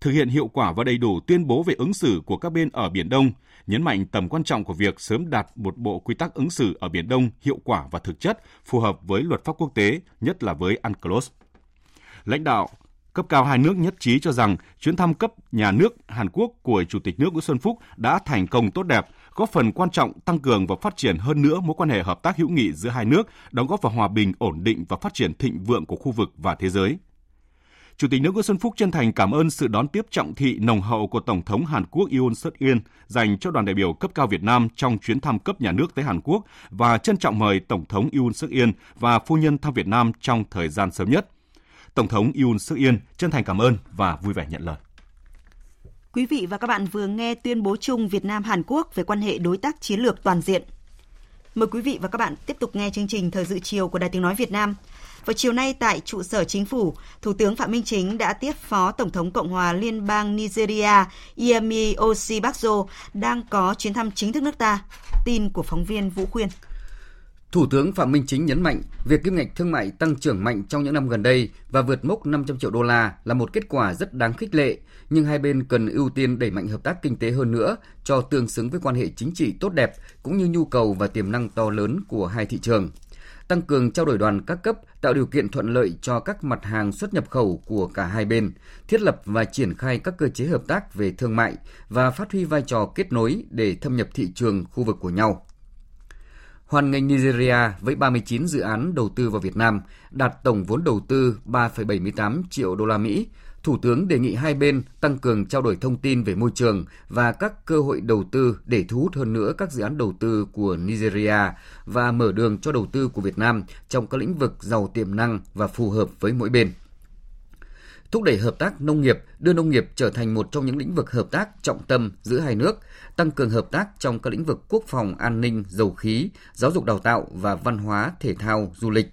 thực hiện hiệu quả và đầy đủ tuyên bố về ứng xử của các bên ở Biển Đông, nhấn mạnh tầm quan trọng của việc sớm đạt một bộ quy tắc ứng xử ở Biển Đông hiệu quả và thực chất, phù hợp với luật pháp quốc tế, nhất là với UNCLOS. Lãnh đạo Cấp cao hai nước nhất trí cho rằng chuyến thăm cấp nhà nước Hàn Quốc của Chủ tịch nước Nguyễn Xuân Phúc đã thành công tốt đẹp, góp phần quan trọng tăng cường và phát triển hơn nữa mối quan hệ hợp tác hữu nghị giữa hai nước, đóng góp vào hòa bình, ổn định và phát triển thịnh vượng của khu vực và thế giới. Chủ tịch nước Nguyễn Xuân Phúc chân thành cảm ơn sự đón tiếp trọng thị nồng hậu của Tổng thống Hàn Quốc Yoon suk yeol dành cho đoàn đại biểu cấp cao Việt Nam trong chuyến thăm cấp nhà nước tới Hàn Quốc và trân trọng mời Tổng thống Yoon suk yeol và phu nhân thăm Việt Nam trong thời gian sớm nhất. Tổng thống Yoon suk yeol chân thành cảm ơn và vui vẻ nhận lời. Quý vị và các bạn vừa nghe tuyên bố chung Việt Nam Hàn Quốc về quan hệ đối tác chiến lược toàn diện. Mời quý vị và các bạn tiếp tục nghe chương trình Thời dự chiều của Đài Tiếng Nói Việt Nam. Vào chiều nay tại trụ sở chính phủ, Thủ tướng Phạm Minh Chính đã tiếp Phó Tổng thống Cộng hòa Liên bang Nigeria Yemi Osibazo đang có chuyến thăm chính thức nước ta. Tin của phóng viên Vũ Khuyên. Thủ tướng Phạm Minh Chính nhấn mạnh, việc kim ngạch thương mại tăng trưởng mạnh trong những năm gần đây và vượt mốc 500 triệu đô la là một kết quả rất đáng khích lệ, nhưng hai bên cần ưu tiên đẩy mạnh hợp tác kinh tế hơn nữa cho tương xứng với quan hệ chính trị tốt đẹp cũng như nhu cầu và tiềm năng to lớn của hai thị trường. Tăng cường trao đổi đoàn các cấp, tạo điều kiện thuận lợi cho các mặt hàng xuất nhập khẩu của cả hai bên, thiết lập và triển khai các cơ chế hợp tác về thương mại và phát huy vai trò kết nối để thâm nhập thị trường khu vực của nhau hoan nghênh Nigeria với 39 dự án đầu tư vào Việt Nam đạt tổng vốn đầu tư 3,78 triệu đô la Mỹ. Thủ tướng đề nghị hai bên tăng cường trao đổi thông tin về môi trường và các cơ hội đầu tư để thu hút hơn nữa các dự án đầu tư của Nigeria và mở đường cho đầu tư của Việt Nam trong các lĩnh vực giàu tiềm năng và phù hợp với mỗi bên thúc đẩy hợp tác nông nghiệp, đưa nông nghiệp trở thành một trong những lĩnh vực hợp tác trọng tâm giữa hai nước, tăng cường hợp tác trong các lĩnh vực quốc phòng, an ninh, dầu khí, giáo dục đào tạo và văn hóa, thể thao, du lịch.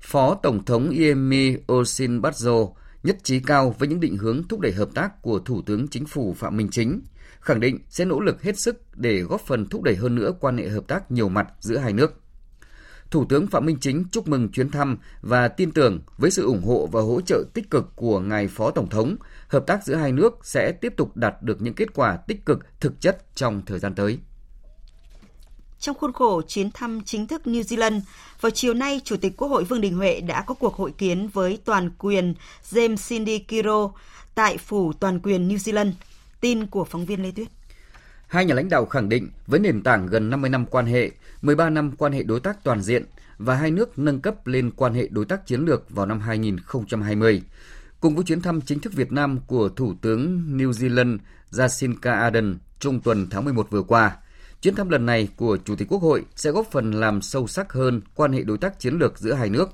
Phó Tổng thống Yemi Osinbajo nhất trí cao với những định hướng thúc đẩy hợp tác của Thủ tướng Chính phủ Phạm Minh Chính, khẳng định sẽ nỗ lực hết sức để góp phần thúc đẩy hơn nữa quan hệ hợp tác nhiều mặt giữa hai nước. Thủ tướng Phạm Minh Chính chúc mừng chuyến thăm và tin tưởng với sự ủng hộ và hỗ trợ tích cực của ngài Phó Tổng thống, hợp tác giữa hai nước sẽ tiếp tục đạt được những kết quả tích cực thực chất trong thời gian tới. Trong khuôn khổ chuyến thăm chính thức New Zealand, vào chiều nay, Chủ tịch Quốc hội Vương Đình Huệ đã có cuộc hội kiến với toàn quyền James Cindy Kiro tại phủ toàn quyền New Zealand. Tin của phóng viên Lê Tuyết. Hai nhà lãnh đạo khẳng định với nền tảng gần 50 năm quan hệ, 13 năm quan hệ đối tác toàn diện và hai nước nâng cấp lên quan hệ đối tác chiến lược vào năm 2020. Cùng với chuyến thăm chính thức Việt Nam của Thủ tướng New Zealand Jacinda Ardern trung tuần tháng 11 vừa qua, chuyến thăm lần này của Chủ tịch Quốc hội sẽ góp phần làm sâu sắc hơn quan hệ đối tác chiến lược giữa hai nước.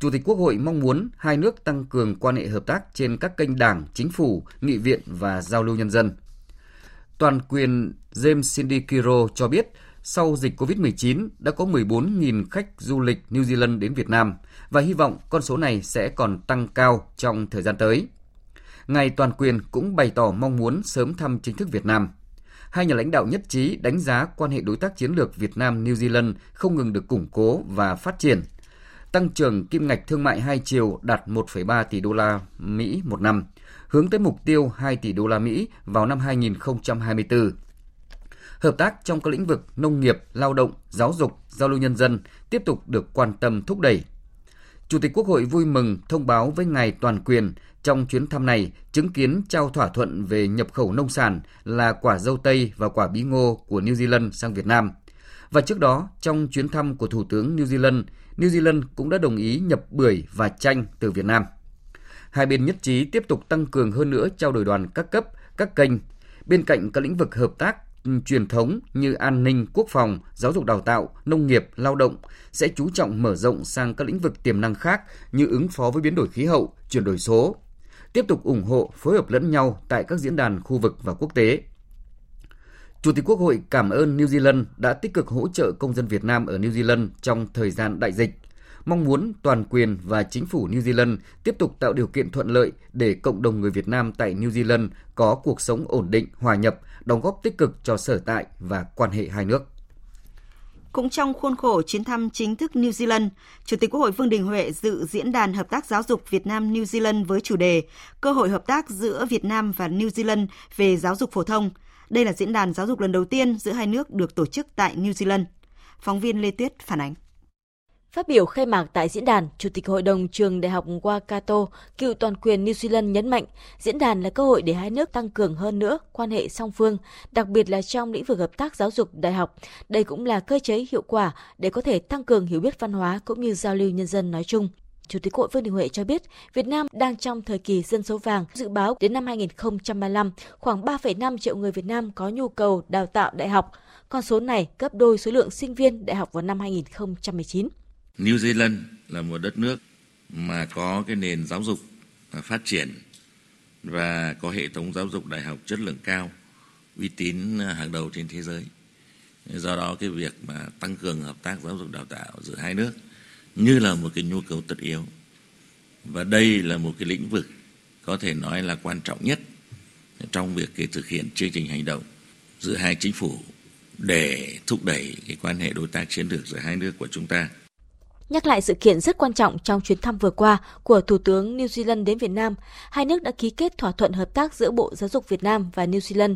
Chủ tịch Quốc hội mong muốn hai nước tăng cường quan hệ hợp tác trên các kênh đảng, chính phủ, nghị viện và giao lưu nhân dân – Toàn quyền James Cindy Kiro cho biết sau dịch COVID-19 đã có 14.000 khách du lịch New Zealand đến Việt Nam và hy vọng con số này sẽ còn tăng cao trong thời gian tới. Ngài Toàn Quyền cũng bày tỏ mong muốn sớm thăm chính thức Việt Nam. Hai nhà lãnh đạo nhất trí đánh giá quan hệ đối tác chiến lược Việt Nam New Zealand không ngừng được củng cố và phát triển. Tăng trưởng kim ngạch thương mại hai chiều đạt 1,3 tỷ đô la Mỹ một năm, hướng tới mục tiêu 2 tỷ đô la Mỹ vào năm 2024 hợp tác trong các lĩnh vực nông nghiệp, lao động, giáo dục, giao lưu nhân dân tiếp tục được quan tâm thúc đẩy. Chủ tịch Quốc hội vui mừng thông báo với ngài toàn quyền trong chuyến thăm này chứng kiến trao thỏa thuận về nhập khẩu nông sản là quả dâu tây và quả bí ngô của New Zealand sang Việt Nam. Và trước đó, trong chuyến thăm của Thủ tướng New Zealand, New Zealand cũng đã đồng ý nhập bưởi và chanh từ Việt Nam. Hai bên nhất trí tiếp tục tăng cường hơn nữa trao đổi đoàn các cấp, các kênh. Bên cạnh các lĩnh vực hợp tác ừ, truyền thống như an ninh, quốc phòng, giáo dục đào tạo, nông nghiệp, lao động sẽ chú trọng mở rộng sang các lĩnh vực tiềm năng khác như ứng phó với biến đổi khí hậu, chuyển đổi số, tiếp tục ủng hộ phối hợp lẫn nhau tại các diễn đàn khu vực và quốc tế. Chủ tịch Quốc hội cảm ơn New Zealand đã tích cực hỗ trợ công dân Việt Nam ở New Zealand trong thời gian đại dịch mong muốn toàn quyền và chính phủ New Zealand tiếp tục tạo điều kiện thuận lợi để cộng đồng người Việt Nam tại New Zealand có cuộc sống ổn định, hòa nhập, đóng góp tích cực cho sở tại và quan hệ hai nước. Cũng trong khuôn khổ chuyến thăm chính thức New Zealand, Chủ tịch Quốc hội Vương Đình Huệ dự diễn đàn hợp tác giáo dục Việt Nam New Zealand với chủ đề Cơ hội hợp tác giữa Việt Nam và New Zealand về giáo dục phổ thông. Đây là diễn đàn giáo dục lần đầu tiên giữa hai nước được tổ chức tại New Zealand. Phóng viên Lê Tuyết phản ánh. Phát biểu khai mạc tại diễn đàn, Chủ tịch Hội đồng trường Đại học Waikato, cựu toàn quyền New Zealand nhấn mạnh, diễn đàn là cơ hội để hai nước tăng cường hơn nữa quan hệ song phương, đặc biệt là trong lĩnh vực hợp tác giáo dục đại học. Đây cũng là cơ chế hiệu quả để có thể tăng cường hiểu biết văn hóa cũng như giao lưu nhân dân nói chung. Chủ tịch Hội Vương Đình Huệ cho biết, Việt Nam đang trong thời kỳ dân số vàng, dự báo đến năm 2035, khoảng 3,5 triệu người Việt Nam có nhu cầu đào tạo đại học. Con số này gấp đôi số lượng sinh viên đại học vào năm 2019. New Zealand là một đất nước mà có cái nền giáo dục à, phát triển và có hệ thống giáo dục đại học chất lượng cao, uy tín à, hàng đầu trên thế giới. Do đó cái việc mà tăng cường hợp tác giáo dục đào tạo giữa hai nước như là một cái nhu cầu tất yếu. Và đây là một cái lĩnh vực có thể nói là quan trọng nhất trong việc thực hiện chương trình hành động giữa hai chính phủ để thúc đẩy cái quan hệ đối tác chiến lược giữa hai nước của chúng ta Nhắc lại sự kiện rất quan trọng trong chuyến thăm vừa qua của Thủ tướng New Zealand đến Việt Nam, hai nước đã ký kết thỏa thuận hợp tác giữa Bộ Giáo dục Việt Nam và New Zealand.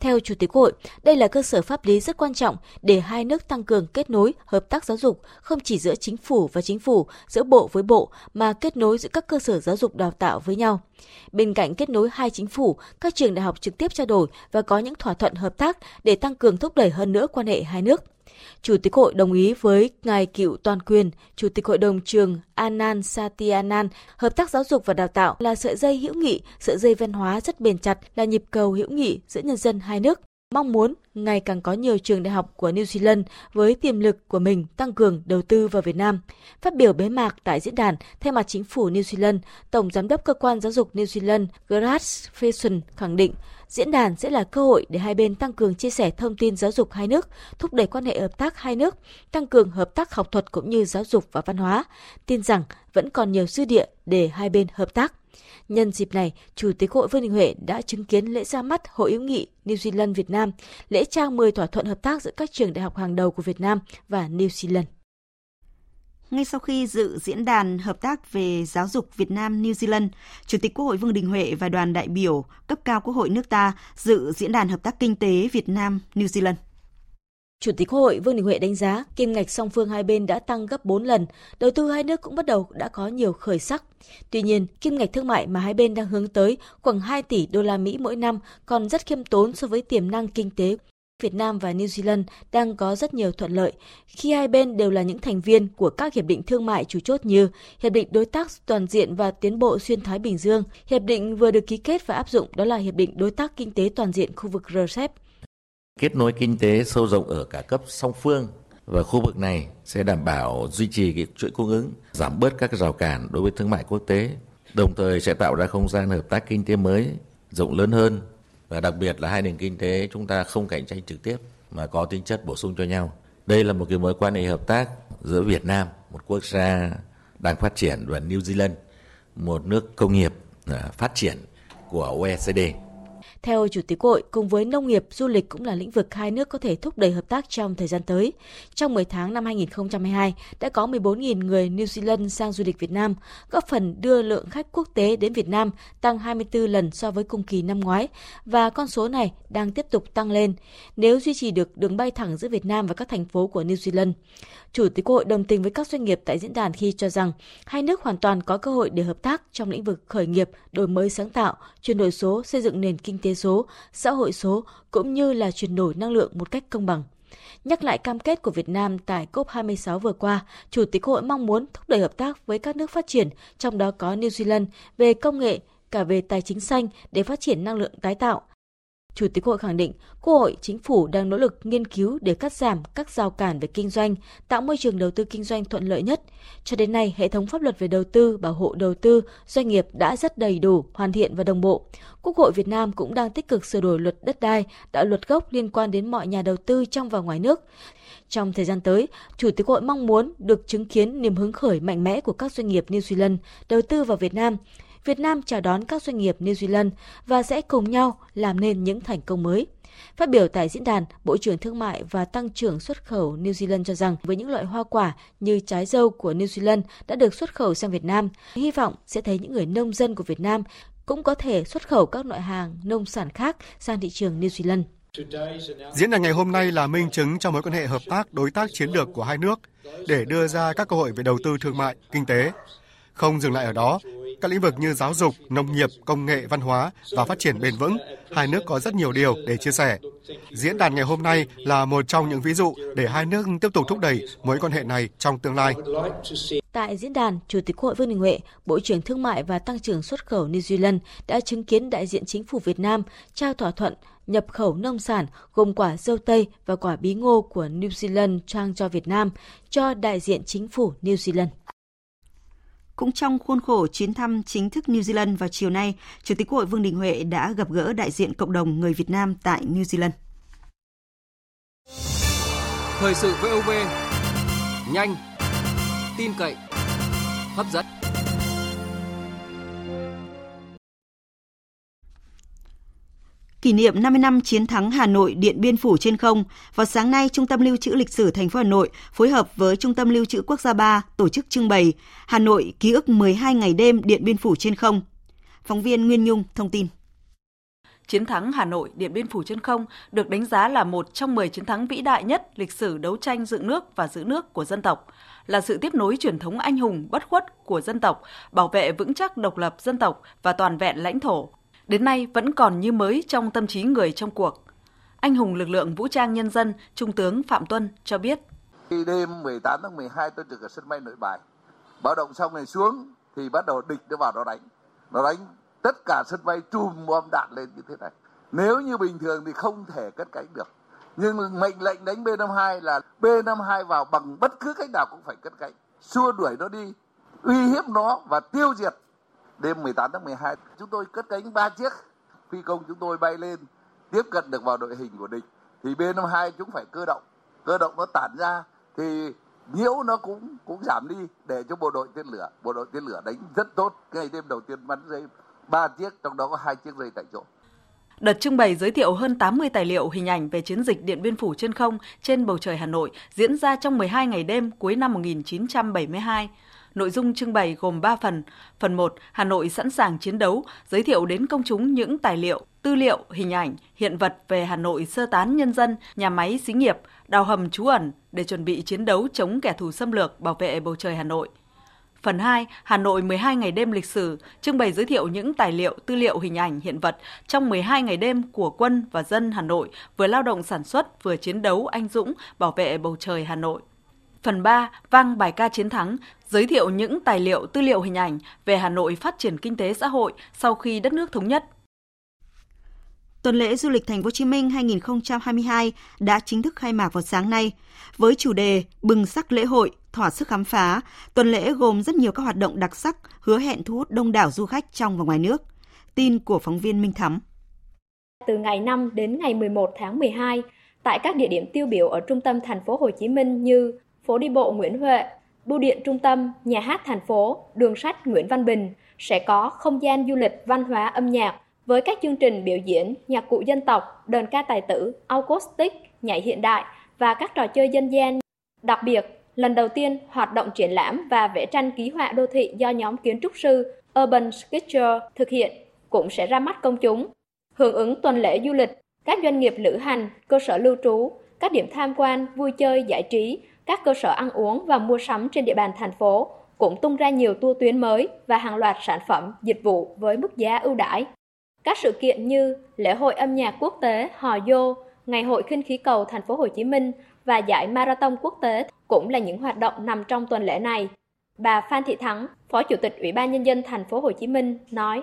Theo Chủ tịch Hội, đây là cơ sở pháp lý rất quan trọng để hai nước tăng cường kết nối hợp tác giáo dục không chỉ giữa chính phủ và chính phủ, giữa bộ với bộ mà kết nối giữa các cơ sở giáo dục đào tạo với nhau. Bên cạnh kết nối hai chính phủ, các trường đại học trực tiếp trao đổi và có những thỏa thuận hợp tác để tăng cường thúc đẩy hơn nữa quan hệ hai nước. Chủ tịch Hội đồng ý với ngài cựu toàn quyền, Chủ tịch Hội đồng trường Anan Satyanan, hợp tác giáo dục và đào tạo là sợi dây hữu nghị, sợi dây văn hóa rất bền chặt, là nhịp cầu hữu nghị giữa nhân dân hai nước. Mong muốn ngày càng có nhiều trường đại học của New Zealand với tiềm lực của mình tăng cường đầu tư vào Việt Nam. Phát biểu bế mạc tại diễn đàn, thay mặt chính phủ New Zealand, Tổng Giám đốc Cơ quan Giáo dục New Zealand Grace Faison khẳng định Diễn đàn sẽ là cơ hội để hai bên tăng cường chia sẻ thông tin giáo dục hai nước, thúc đẩy quan hệ hợp tác hai nước, tăng cường hợp tác học thuật cũng như giáo dục và văn hóa. Tin rằng vẫn còn nhiều dư địa để hai bên hợp tác. Nhân dịp này, Chủ tịch Hội Vương Đình Huệ đã chứng kiến lễ ra mắt Hội hữu nghị New Zealand Việt Nam, lễ trao 10 thỏa thuận hợp tác giữa các trường đại học hàng đầu của Việt Nam và New Zealand. Ngay sau khi dự diễn đàn hợp tác về giáo dục Việt Nam New Zealand, Chủ tịch Quốc hội Vương Đình Huệ và đoàn đại biểu cấp cao Quốc hội nước ta dự diễn đàn hợp tác kinh tế Việt Nam New Zealand. Chủ tịch Quốc hội Vương Đình Huệ đánh giá kim ngạch song phương hai bên đã tăng gấp 4 lần, đầu tư hai nước cũng bắt đầu đã có nhiều khởi sắc. Tuy nhiên, kim ngạch thương mại mà hai bên đang hướng tới khoảng 2 tỷ đô la Mỹ mỗi năm còn rất khiêm tốn so với tiềm năng kinh tế Việt Nam và New Zealand đang có rất nhiều thuận lợi khi hai bên đều là những thành viên của các hiệp định thương mại chủ chốt như Hiệp định Đối tác Toàn diện và Tiến bộ Xuyên Thái Bình Dương, Hiệp định vừa được ký kết và áp dụng đó là Hiệp định Đối tác Kinh tế Toàn diện khu vực RCEP. Kết nối kinh tế sâu rộng ở cả cấp song phương và khu vực này sẽ đảm bảo duy trì cái chuỗi cung ứng, giảm bớt các rào cản đối với thương mại quốc tế, đồng thời sẽ tạo ra không gian hợp tác kinh tế mới rộng lớn hơn và đặc biệt là hai nền kinh tế chúng ta không cạnh tranh trực tiếp mà có tính chất bổ sung cho nhau. Đây là một cái mối quan hệ hợp tác giữa Việt Nam, một quốc gia đang phát triển và New Zealand, một nước công nghiệp à, phát triển của OECD. Theo Chủ tịch Hội, cùng với nông nghiệp, du lịch cũng là lĩnh vực hai nước có thể thúc đẩy hợp tác trong thời gian tới. Trong 10 tháng năm 2022, đã có 14.000 người New Zealand sang du lịch Việt Nam, góp phần đưa lượng khách quốc tế đến Việt Nam tăng 24 lần so với cùng kỳ năm ngoái, và con số này đang tiếp tục tăng lên nếu duy trì được đường bay thẳng giữa Việt Nam và các thành phố của New Zealand. Chủ tịch quốc Hội đồng tình với các doanh nghiệp tại diễn đàn khi cho rằng hai nước hoàn toàn có cơ hội để hợp tác trong lĩnh vực khởi nghiệp, đổi mới sáng tạo, chuyển đổi số, xây dựng nền kinh tế tế số, xã hội số cũng như là chuyển đổi năng lượng một cách công bằng. Nhắc lại cam kết của Việt Nam tại COP26 vừa qua, Chủ tịch Hội mong muốn thúc đẩy hợp tác với các nước phát triển, trong đó có New Zealand, về công nghệ, cả về tài chính xanh để phát triển năng lượng tái tạo, Chủ tịch Hội khẳng định, Quốc hội, Chính phủ đang nỗ lực nghiên cứu để cắt giảm các rào cản về kinh doanh, tạo môi trường đầu tư kinh doanh thuận lợi nhất. Cho đến nay, hệ thống pháp luật về đầu tư, bảo hộ đầu tư, doanh nghiệp đã rất đầy đủ, hoàn thiện và đồng bộ. Quốc hội Việt Nam cũng đang tích cực sửa đổi luật đất đai, đạo luật gốc liên quan đến mọi nhà đầu tư trong và ngoài nước. Trong thời gian tới, Chủ tịch Hội mong muốn được chứng kiến niềm hứng khởi mạnh mẽ của các doanh nghiệp New Zealand đầu tư vào Việt Nam, Việt Nam chào đón các doanh nghiệp New Zealand và sẽ cùng nhau làm nên những thành công mới. Phát biểu tại diễn đàn, Bộ trưởng Thương mại và Tăng trưởng xuất khẩu New Zealand cho rằng với những loại hoa quả như trái dâu của New Zealand đã được xuất khẩu sang Việt Nam, hy vọng sẽ thấy những người nông dân của Việt Nam cũng có thể xuất khẩu các loại hàng nông sản khác sang thị trường New Zealand. Diễn đàn ngày hôm nay là minh chứng cho mối quan hệ hợp tác đối tác chiến lược của hai nước để đưa ra các cơ hội về đầu tư thương mại, kinh tế. Không dừng lại ở đó, các lĩnh vực như giáo dục, nông nghiệp, công nghệ, văn hóa và phát triển bền vững, hai nước có rất nhiều điều để chia sẻ. Diễn đàn ngày hôm nay là một trong những ví dụ để hai nước tiếp tục thúc đẩy mối quan hệ này trong tương lai. Tại diễn đàn, Chủ tịch quốc Hội Vương Đình Huệ, Bộ trưởng Thương mại và Tăng trưởng xuất khẩu New Zealand đã chứng kiến đại diện chính phủ Việt Nam trao thỏa thuận nhập khẩu nông sản gồm quả dâu tây và quả bí ngô của New Zealand trang cho Việt Nam cho đại diện chính phủ New Zealand. Cũng trong khuôn khổ chuyến thăm chính thức New Zealand vào chiều nay, Chủ tịch Quốc hội Vương Đình Huệ đã gặp gỡ đại diện cộng đồng người Việt Nam tại New Zealand. Thời sự VOV, nhanh, tin cậy, hấp dẫn. Kỷ niệm 50 năm chiến thắng Hà Nội Điện Biên Phủ trên không, vào sáng nay Trung tâm Lưu trữ Lịch sử thành phố Hà Nội phối hợp với Trung tâm Lưu trữ Quốc gia 3 tổ chức trưng bày Hà Nội ký ức 12 ngày đêm Điện Biên Phủ trên không. Phóng viên Nguyên Nhung thông tin. Chiến thắng Hà Nội Điện Biên Phủ trên không được đánh giá là một trong 10 chiến thắng vĩ đại nhất lịch sử đấu tranh dựng nước và giữ nước của dân tộc, là sự tiếp nối truyền thống anh hùng bất khuất của dân tộc, bảo vệ vững chắc độc lập dân tộc và toàn vẹn lãnh thổ, đến nay vẫn còn như mới trong tâm trí người trong cuộc. Anh hùng lực lượng vũ trang nhân dân Trung tướng Phạm Tuân cho biết. Khi đêm 18 tháng 12 tôi trực ở sân bay nội bài, báo động xong này xuống thì bắt đầu địch nó vào nó đánh. Nó đánh tất cả sân bay chùm bom đạn lên như thế này. Nếu như bình thường thì không thể cất cánh được. Nhưng mệnh lệnh đánh B-52 là B-52 vào bằng bất cứ cách nào cũng phải cất cánh. Xua đuổi nó đi, uy hiếp nó và tiêu diệt đêm 18 tháng 12 chúng tôi cất cánh ba chiếc. Phi công chúng tôi bay lên, tiếp cận được vào đội hình của địch. Thì B52 chúng phải cơ động. Cơ động nó tản ra, thì nhiễu nó cũng cũng giảm đi để cho bộ đội tên lửa, bộ đội tên lửa đánh rất tốt. Ngày đêm đầu tiên bắn rơi ba chiếc, trong đó có hai chiếc rơi tại chỗ. Đợt trưng bày giới thiệu hơn 80 tài liệu, hình ảnh về chiến dịch Điện Biên Phủ trên không, trên bầu trời Hà Nội diễn ra trong 12 ngày đêm cuối năm 1972. Nội dung trưng bày gồm 3 phần. Phần 1, Hà Nội sẵn sàng chiến đấu, giới thiệu đến công chúng những tài liệu, tư liệu, hình ảnh, hiện vật về Hà Nội sơ tán nhân dân, nhà máy xí nghiệp, đào hầm trú ẩn để chuẩn bị chiến đấu chống kẻ thù xâm lược, bảo vệ bầu trời Hà Nội. Phần 2, Hà Nội 12 ngày đêm lịch sử, trưng bày giới thiệu những tài liệu, tư liệu, hình ảnh, hiện vật trong 12 ngày đêm của quân và dân Hà Nội vừa lao động sản xuất vừa chiến đấu anh dũng bảo vệ bầu trời Hà Nội. Phần 3, vang bài ca chiến thắng, giới thiệu những tài liệu, tư liệu hình ảnh về Hà Nội phát triển kinh tế xã hội sau khi đất nước thống nhất. Tuần lễ du lịch Thành phố Hồ Chí Minh 2022 đã chính thức khai mạc vào sáng nay với chủ đề Bừng sắc lễ hội, thỏa sức khám phá. Tuần lễ gồm rất nhiều các hoạt động đặc sắc, hứa hẹn thu hút đông đảo du khách trong và ngoài nước. Tin của phóng viên Minh Thắm. Từ ngày 5 đến ngày 11 tháng 12, tại các địa điểm tiêu biểu ở trung tâm thành phố Hồ Chí Minh như phố đi bộ Nguyễn Huệ, bưu điện trung tâm, nhà hát thành phố, đường sách Nguyễn Văn Bình sẽ có không gian du lịch văn hóa âm nhạc với các chương trình biểu diễn, nhạc cụ dân tộc, đờn ca tài tử, acoustic, nhảy hiện đại và các trò chơi dân gian. Đặc biệt, lần đầu tiên hoạt động triển lãm và vẽ tranh ký họa đô thị do nhóm kiến trúc sư Urban Sketcher thực hiện cũng sẽ ra mắt công chúng. Hưởng ứng tuần lễ du lịch, các doanh nghiệp lữ hành, cơ sở lưu trú, các điểm tham quan, vui chơi, giải trí, các cơ sở ăn uống và mua sắm trên địa bàn thành phố cũng tung ra nhiều tour tuyến mới và hàng loạt sản phẩm, dịch vụ với mức giá ưu đãi. Các sự kiện như lễ hội âm nhạc quốc tế Hò Dô, Ngày hội khinh khí cầu thành phố Hồ Chí Minh và giải marathon quốc tế cũng là những hoạt động nằm trong tuần lễ này. Bà Phan Thị Thắng, Phó Chủ tịch Ủy ban nhân dân thành phố Hồ Chí Minh nói: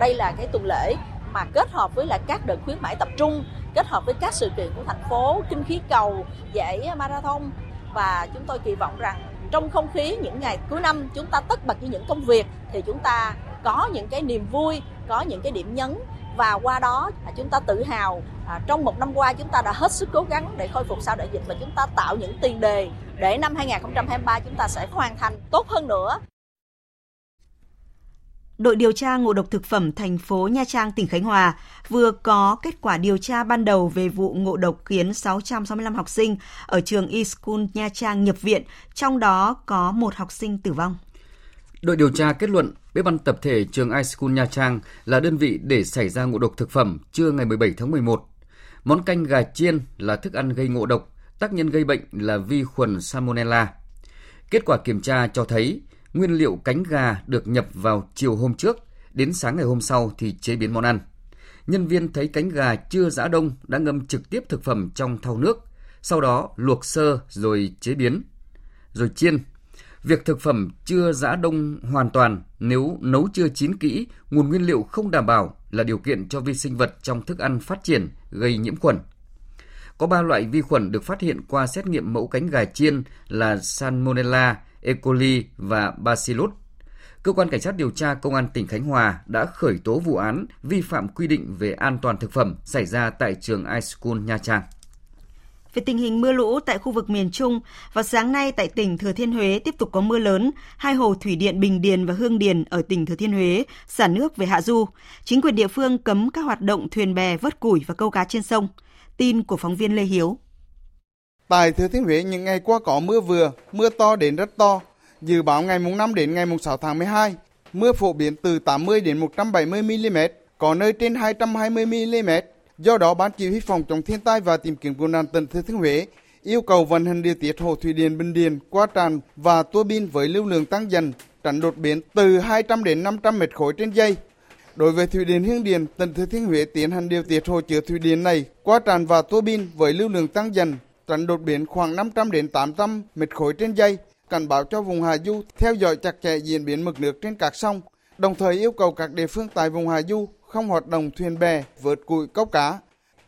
Đây là cái tuần lễ mà kết hợp với là các đợt khuyến mãi tập trung, kết hợp với các sự kiện của thành phố, kinh khí cầu, giải marathon và chúng tôi kỳ vọng rằng trong không khí những ngày cuối năm chúng ta tất bật với những công việc thì chúng ta có những cái niềm vui, có những cái điểm nhấn và qua đó chúng ta tự hào à, trong một năm qua chúng ta đã hết sức cố gắng để khôi phục sau đại dịch và chúng ta tạo những tiền đề để năm 2023 chúng ta sẽ hoàn thành tốt hơn nữa. Đội điều tra ngộ độc thực phẩm thành phố Nha Trang, tỉnh Khánh Hòa vừa có kết quả điều tra ban đầu về vụ ngộ độc khiến 665 học sinh ở trường eSchool Nha Trang nhập viện, trong đó có một học sinh tử vong. Đội điều tra kết luận bếp ăn tập thể trường iSchool Nha Trang là đơn vị để xảy ra ngộ độc thực phẩm trưa ngày 17 tháng 11. Món canh gà chiên là thức ăn gây ngộ độc, tác nhân gây bệnh là vi khuẩn Salmonella. Kết quả kiểm tra cho thấy nguyên liệu cánh gà được nhập vào chiều hôm trước, đến sáng ngày hôm sau thì chế biến món ăn. Nhân viên thấy cánh gà chưa giã đông đã ngâm trực tiếp thực phẩm trong thau nước, sau đó luộc sơ rồi chế biến, rồi chiên Việc thực phẩm chưa giã đông hoàn toàn nếu nấu chưa chín kỹ, nguồn nguyên liệu không đảm bảo là điều kiện cho vi sinh vật trong thức ăn phát triển, gây nhiễm khuẩn. Có 3 loại vi khuẩn được phát hiện qua xét nghiệm mẫu cánh gà chiên là Salmonella, E. coli và Bacillus. Cơ quan Cảnh sát điều tra Công an tỉnh Khánh Hòa đã khởi tố vụ án vi phạm quy định về an toàn thực phẩm xảy ra tại trường iSchool Nha Trang. Về tình hình mưa lũ tại khu vực miền Trung, vào sáng nay tại tỉnh Thừa Thiên Huế tiếp tục có mưa lớn. Hai hồ thủy điện Bình Điền và Hương Điền ở tỉnh Thừa Thiên Huế xả nước về hạ du. Chính quyền địa phương cấm các hoạt động thuyền bè vớt củi và câu cá trên sông. Tin của phóng viên Lê Hiếu. Tại Thừa Thiên Huế những ngày qua có mưa vừa, mưa to đến rất to. Dự báo ngày mùng 5 đến ngày mùng 6 tháng 12, mưa phổ biến từ 80 đến 170 mm, có nơi trên 220 mm Do đó, Ban Chỉ huy phòng chống thiên tai và tìm kiếm cứu nạn tỉnh Thừa Thiên Huế yêu cầu vận hành điều tiết hồ thủy điện Bình Điền qua tràn và tua bin với lưu lượng tăng dần, tránh đột biến từ 200 đến 500 mét khối trên giây. Đối với thủy điện Hương Điền, tỉnh Thừa Thiên Huế tiến hành điều tiết hồ chứa thủy điện này qua tràn và tua bin với lưu lượng tăng dần, tránh đột biến khoảng 500 đến 800 mét khối trên giây, cảnh báo cho vùng hạ du theo dõi chặt chẽ diễn biến mực nước trên các sông, đồng thời yêu cầu các địa phương tại vùng hạ du không hoạt động thuyền bè, vớt củi câu cá.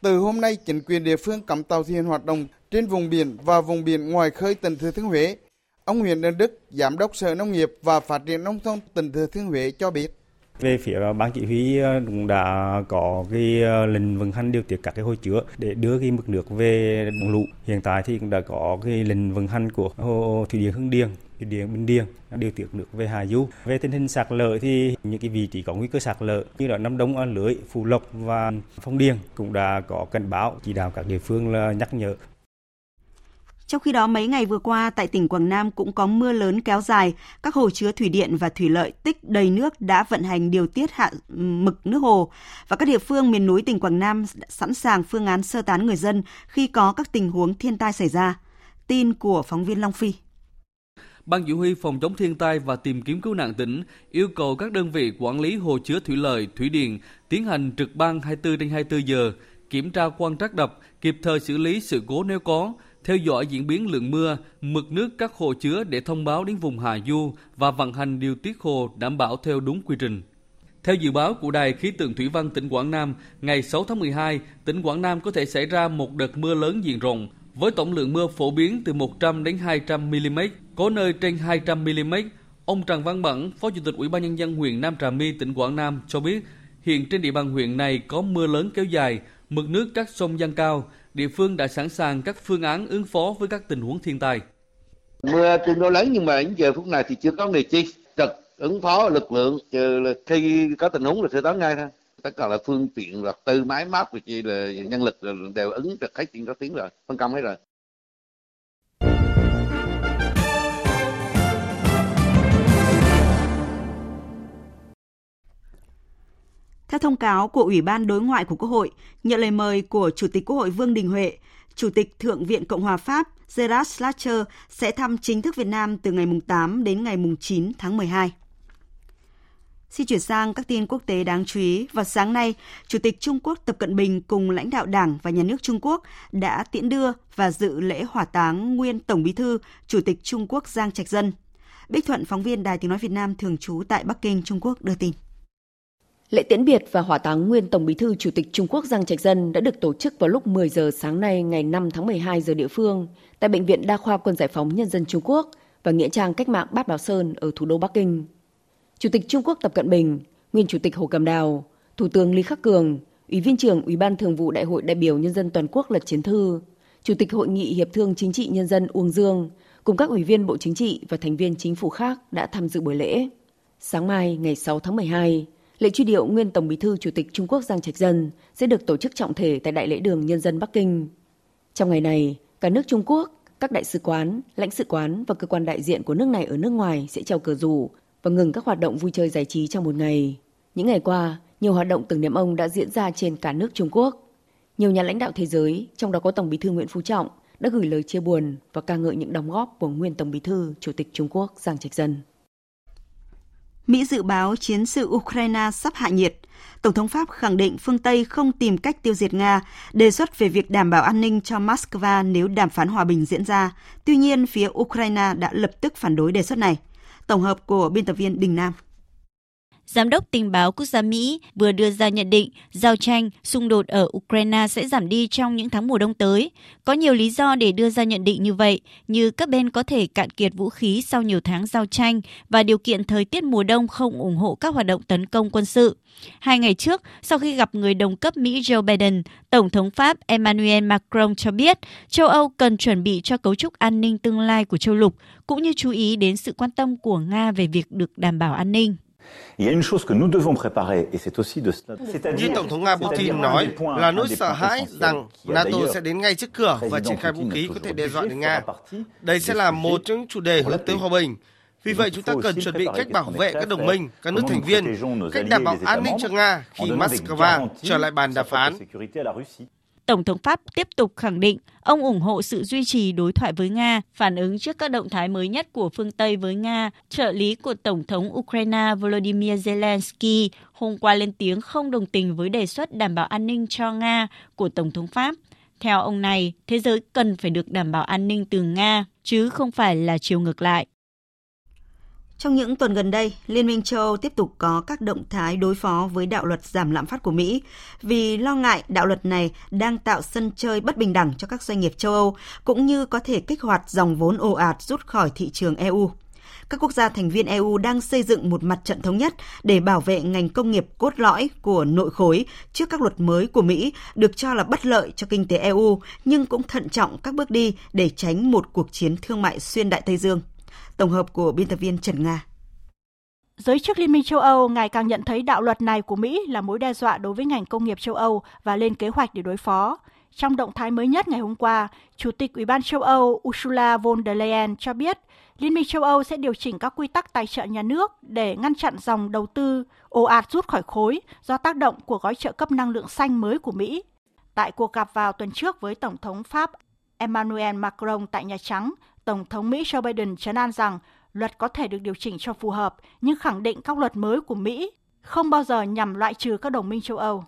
Từ hôm nay, chính quyền địa phương cấm tàu thuyền hoạt động trên vùng biển và vùng biển ngoài khơi tỉnh Thừa Thiên Huế. Ông Nguyễn Đơn Đức, Giám đốc Sở Nông nghiệp và Phát triển Nông thôn tỉnh Thừa Thiên Huế cho biết. Về phía ban chỉ huy ờ, cũng đã có cái ờ, lệnh vận hành điều tiết các cái hồ chứa để đưa cái mực nước về đồng lũ. Hiện tại thì cũng đã có cái lệnh vận hành của hồ thủy điện Hưng Điền thủy điện Bình Điền điều tiết nước về hạ du. Về tình hình sạt lở thì những cái vị trí có nguy cơ sạt lở như là Nam Đông, An Lưới, Phú Lộc và Phong Điền cũng đã có cảnh báo chỉ đạo các địa phương là nhắc nhở trong khi đó, mấy ngày vừa qua tại tỉnh Quảng Nam cũng có mưa lớn kéo dài, các hồ chứa thủy điện và thủy lợi tích đầy nước đã vận hành điều tiết hạ mực nước hồ và các địa phương miền núi tỉnh Quảng Nam sẵn sàng phương án sơ tán người dân khi có các tình huống thiên tai xảy ra. Tin của phóng viên Long Phi. Ban Chỉ huy phòng chống thiên tai và tìm kiếm cứu nạn tỉnh yêu cầu các đơn vị quản lý hồ chứa thủy lợi, thủy điện tiến hành trực ban 24 trên 24 giờ, kiểm tra quan trắc đập, kịp thời xử lý sự cố nếu có, theo dõi diễn biến lượng mưa, mực nước các hồ chứa để thông báo đến vùng hạ du và vận hành điều tiết hồ đảm bảo theo đúng quy trình. Theo dự báo của Đài khí tượng thủy văn tỉnh Quảng Nam, ngày 6 tháng 12, tỉnh Quảng Nam có thể xảy ra một đợt mưa lớn diện rộng với tổng lượng mưa phổ biến từ 100 đến 200 mm, có nơi trên 200 mm. Ông Trần Văn Bẩn, Phó Chủ tịch Ủy ban nhân dân huyện Nam Trà My, tỉnh Quảng Nam cho biết, hiện trên địa bàn huyện này có mưa lớn kéo dài, mực nước các sông dâng cao, địa phương đã sẵn sàng các phương án ứng phó với các tình huống thiên tai. Mưa tương đối lớn nhưng mà đến giờ phút này thì chưa có người chi. Trực ứng phó lực lượng, trừ là khi có tình huống là sơ tán ngay thôi. Tất cả là phương tiện vật tư máy móc và chi là nhân lực đều ứng được hết trên các tiếng rồi, phân công hết rồi. Theo thông cáo của Ủy ban Đối ngoại của Quốc hội, nhận lời mời của Chủ tịch Quốc hội Vương Đình Huệ, Chủ tịch Thượng viện Cộng hòa Pháp Gerard Schlatcher sẽ thăm chính thức Việt Nam từ ngày 8 đến ngày 9 tháng 12. Xin chuyển sang các tin quốc tế đáng chú ý. Vào sáng nay, Chủ tịch Trung Quốc Tập Cận Bình cùng lãnh đạo Đảng và Nhà nước Trung Quốc đã tiễn đưa và dự lễ hỏa táng nguyên Tổng Bí thư Chủ tịch Trung Quốc Giang Trạch Dân. Bích Thuận, phóng viên Đài Tiếng Nói Việt Nam thường trú tại Bắc Kinh, Trung Quốc đưa tin. Lễ tiễn biệt và hỏa táng nguyên Tổng Bí thư Chủ tịch Trung Quốc Giang Trạch Dân đã được tổ chức vào lúc 10 giờ sáng nay ngày 5 tháng 12 giờ địa phương tại Bệnh viện Đa khoa Quân giải phóng Nhân dân Trung Quốc và Nghĩa trang Cách mạng Bát Bảo Sơn ở thủ đô Bắc Kinh. Chủ tịch Trung Quốc Tập Cận Bình, nguyên Chủ tịch Hồ Cẩm Đào, Thủ tướng Lý Khắc Cường, Ủy viên trưởng Ủy ban Thường vụ Đại hội đại biểu Nhân dân toàn quốc Lật Chiến Thư, Chủ tịch Hội nghị Hiệp thương Chính trị Nhân dân Uông Dương cùng các ủy viên Bộ Chính trị và thành viên chính phủ khác đã tham dự buổi lễ. Sáng mai ngày 6 tháng 12, lễ truy điệu nguyên Tổng Bí thư Chủ tịch Trung Quốc Giang Trạch Dân sẽ được tổ chức trọng thể tại Đại lễ đường Nhân dân Bắc Kinh. Trong ngày này, cả nước Trung Quốc, các đại sứ quán, lãnh sự quán và cơ quan đại diện của nước này ở nước ngoài sẽ treo cờ rủ và ngừng các hoạt động vui chơi giải trí trong một ngày. Những ngày qua, nhiều hoạt động tưởng niệm ông đã diễn ra trên cả nước Trung Quốc. Nhiều nhà lãnh đạo thế giới, trong đó có Tổng Bí thư Nguyễn Phú Trọng, đã gửi lời chia buồn và ca ngợi những đóng góp của nguyên Tổng Bí thư Chủ tịch Trung Quốc Giang Trạch Dân. Mỹ dự báo chiến sự Ukraine sắp hạ nhiệt. Tổng thống Pháp khẳng định phương Tây không tìm cách tiêu diệt Nga, đề xuất về việc đảm bảo an ninh cho Moscow nếu đàm phán hòa bình diễn ra. Tuy nhiên, phía Ukraine đã lập tức phản đối đề xuất này. Tổng hợp của biên tập viên Đình Nam. Giám đốc tình báo quốc gia Mỹ vừa đưa ra nhận định giao tranh, xung đột ở Ukraine sẽ giảm đi trong những tháng mùa đông tới. Có nhiều lý do để đưa ra nhận định như vậy, như các bên có thể cạn kiệt vũ khí sau nhiều tháng giao tranh và điều kiện thời tiết mùa đông không ủng hộ các hoạt động tấn công quân sự. Hai ngày trước, sau khi gặp người đồng cấp Mỹ Joe Biden, Tổng thống Pháp Emmanuel Macron cho biết châu Âu cần chuẩn bị cho cấu trúc an ninh tương lai của châu lục, cũng như chú ý đến sự quan tâm của Nga về việc được đảm bảo an ninh. Như Tổng thống Nga Putin nói là nỗi sợ hãi rằng NATO sẽ đến ngay trước cửa và triển khai vũ khí có thể đe dọa đến Nga. Đây sẽ là một trong những chủ đề hướng tới hòa bình. Vì vậy chúng ta cần chuẩn bị cách bảo vệ các đồng minh, các nước thành viên, cách đảm bảo an ninh cho Nga khi Moscow trở lại bàn đàm phán. Tổng thống Pháp tiếp tục khẳng định ông ủng hộ sự duy trì đối thoại với Nga, phản ứng trước các động thái mới nhất của phương Tây với Nga. Trợ lý của Tổng thống Ukraine Volodymyr Zelensky hôm qua lên tiếng không đồng tình với đề xuất đảm bảo an ninh cho Nga của Tổng thống Pháp. Theo ông này, thế giới cần phải được đảm bảo an ninh từ Nga, chứ không phải là chiều ngược lại. Trong những tuần gần đây, Liên minh châu Âu tiếp tục có các động thái đối phó với đạo luật giảm lạm phát của Mỹ vì lo ngại đạo luật này đang tạo sân chơi bất bình đẳng cho các doanh nghiệp châu Âu cũng như có thể kích hoạt dòng vốn ồ ạt rút khỏi thị trường EU. Các quốc gia thành viên EU đang xây dựng một mặt trận thống nhất để bảo vệ ngành công nghiệp cốt lõi của nội khối trước các luật mới của Mỹ được cho là bất lợi cho kinh tế EU nhưng cũng thận trọng các bước đi để tránh một cuộc chiến thương mại xuyên Đại Tây Dương. Tổng hợp của biên tập viên Trần Nga. Giới chức Liên minh châu Âu ngày càng nhận thấy đạo luật này của Mỹ là mối đe dọa đối với ngành công nghiệp châu Âu và lên kế hoạch để đối phó. Trong động thái mới nhất ngày hôm qua, Chủ tịch Ủy ban châu Âu Ursula von der Leyen cho biết Liên minh châu Âu sẽ điều chỉnh các quy tắc tài trợ nhà nước để ngăn chặn dòng đầu tư ồ ạt rút khỏi khối do tác động của gói trợ cấp năng lượng xanh mới của Mỹ. Tại cuộc gặp vào tuần trước với Tổng thống Pháp Emmanuel Macron tại Nhà Trắng, Tổng thống Mỹ Joe Biden chấn an rằng luật có thể được điều chỉnh cho phù hợp, nhưng khẳng định các luật mới của Mỹ không bao giờ nhằm loại trừ các đồng minh châu Âu.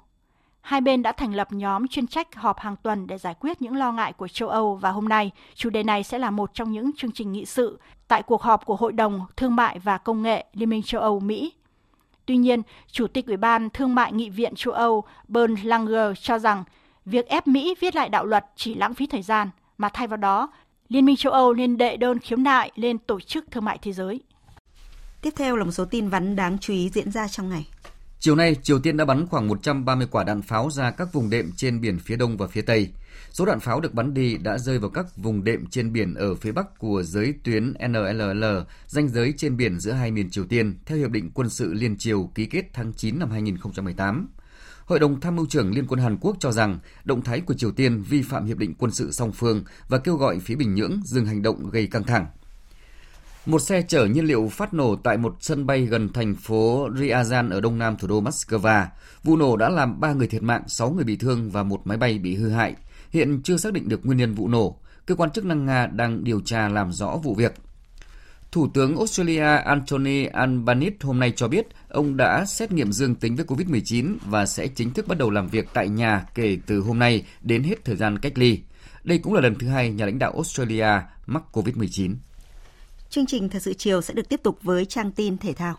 Hai bên đã thành lập nhóm chuyên trách họp hàng tuần để giải quyết những lo ngại của châu Âu và hôm nay chủ đề này sẽ là một trong những chương trình nghị sự tại cuộc họp của Hội đồng Thương mại và Công nghệ Liên minh châu Âu Mỹ. Tuy nhiên, Chủ tịch Ủy ban Thương mại Nghị viện châu Âu Bernd Langer cho rằng việc ép Mỹ viết lại đạo luật chỉ lãng phí thời gian, mà thay vào đó Liên minh châu Âu nên đệ đơn khiếu nại lên Tổ chức Thương mại Thế giới. Tiếp theo là một số tin vắn đáng chú ý diễn ra trong ngày. Chiều nay, Triều Tiên đã bắn khoảng 130 quả đạn pháo ra các vùng đệm trên biển phía đông và phía tây. Số đạn pháo được bắn đi đã rơi vào các vùng đệm trên biển ở phía bắc của giới tuyến NLL, danh giới trên biển giữa hai miền Triều Tiên, theo Hiệp định Quân sự Liên Triều ký kết tháng 9 năm 2018. Hội đồng Tham mưu trưởng Liên quân Hàn Quốc cho rằng động thái của Triều Tiên vi phạm hiệp định quân sự song phương và kêu gọi phía Bình Nhưỡng dừng hành động gây căng thẳng. Một xe chở nhiên liệu phát nổ tại một sân bay gần thành phố Ryazan ở đông nam thủ đô Moscow. Vụ nổ đã làm 3 người thiệt mạng, 6 người bị thương và một máy bay bị hư hại. Hiện chưa xác định được nguyên nhân vụ nổ. Cơ quan chức năng Nga đang điều tra làm rõ vụ việc. Thủ tướng Australia Anthony Albanese hôm nay cho biết ông đã xét nghiệm dương tính với COVID-19 và sẽ chính thức bắt đầu làm việc tại nhà kể từ hôm nay đến hết thời gian cách ly. Đây cũng là lần thứ hai nhà lãnh đạo Australia mắc COVID-19. Chương trình Thật sự chiều sẽ được tiếp tục với trang tin thể thao.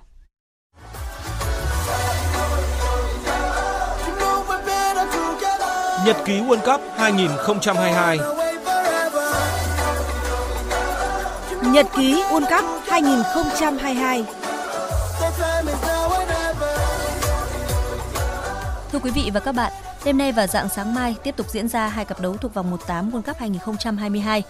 Nhật ký World Cup 2022 Nhật ký World Cup 2022 Thưa quý vị và các bạn, đêm nay và dạng sáng mai tiếp tục diễn ra hai cặp đấu thuộc vòng 1/8 World Cup 2022.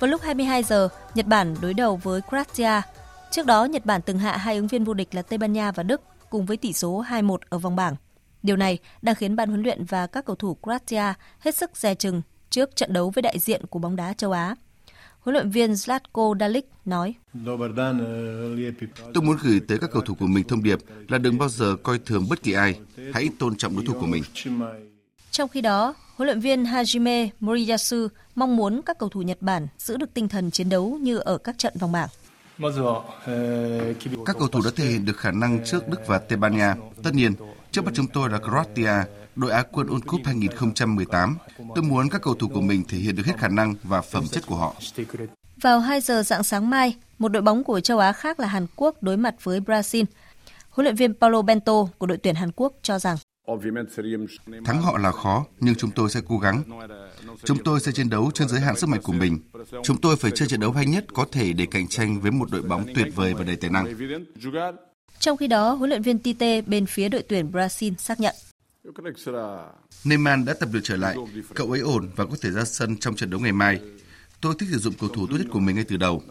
Vào lúc 22 giờ, Nhật Bản đối đầu với Croatia. Trước đó, Nhật Bản từng hạ hai ứng viên vô địch là Tây Ban Nha và Đức cùng với tỷ số 2-1 ở vòng bảng. Điều này đang khiến ban huấn luyện và các cầu thủ Croatia hết sức dè chừng trước trận đấu với đại diện của bóng đá châu Á. Huấn luyện viên Zlatko Dalic nói: Tôi muốn gửi tới các cầu thủ của mình thông điệp là đừng bao giờ coi thường bất kỳ ai, hãy tôn trọng đối thủ của mình. Trong khi đó, huấn luyện viên Hajime Moriyasu mong muốn các cầu thủ Nhật Bản giữ được tinh thần chiến đấu như ở các trận vòng bảng. Các cầu thủ đã thể hiện được khả năng trước Đức và Tây Ban Nha. Tất nhiên, trước mắt chúng tôi là Croatia, đội Á quân World Cup 2018. Tôi muốn các cầu thủ của mình thể hiện được hết khả năng và phẩm chất của họ. Vào 2 giờ dạng sáng mai, một đội bóng của châu Á khác là Hàn Quốc đối mặt với Brazil. Huấn luyện viên Paulo Bento của đội tuyển Hàn Quốc cho rằng Thắng họ là khó, nhưng chúng tôi sẽ cố gắng. Chúng tôi sẽ chiến đấu trên giới hạn sức mạnh của mình. Chúng tôi phải chơi trận đấu hay nhất có thể để cạnh tranh với một đội bóng tuyệt vời và đầy tài năng. Trong khi đó, huấn luyện viên Tite bên phía đội tuyển Brazil xác nhận. Neymar đã tập được trở lại. Cậu ấy ổn và có thể ra sân trong trận đấu ngày mai. Tôi thích sử dụng cầu thủ tốt nhất của mình ngay từ đầu.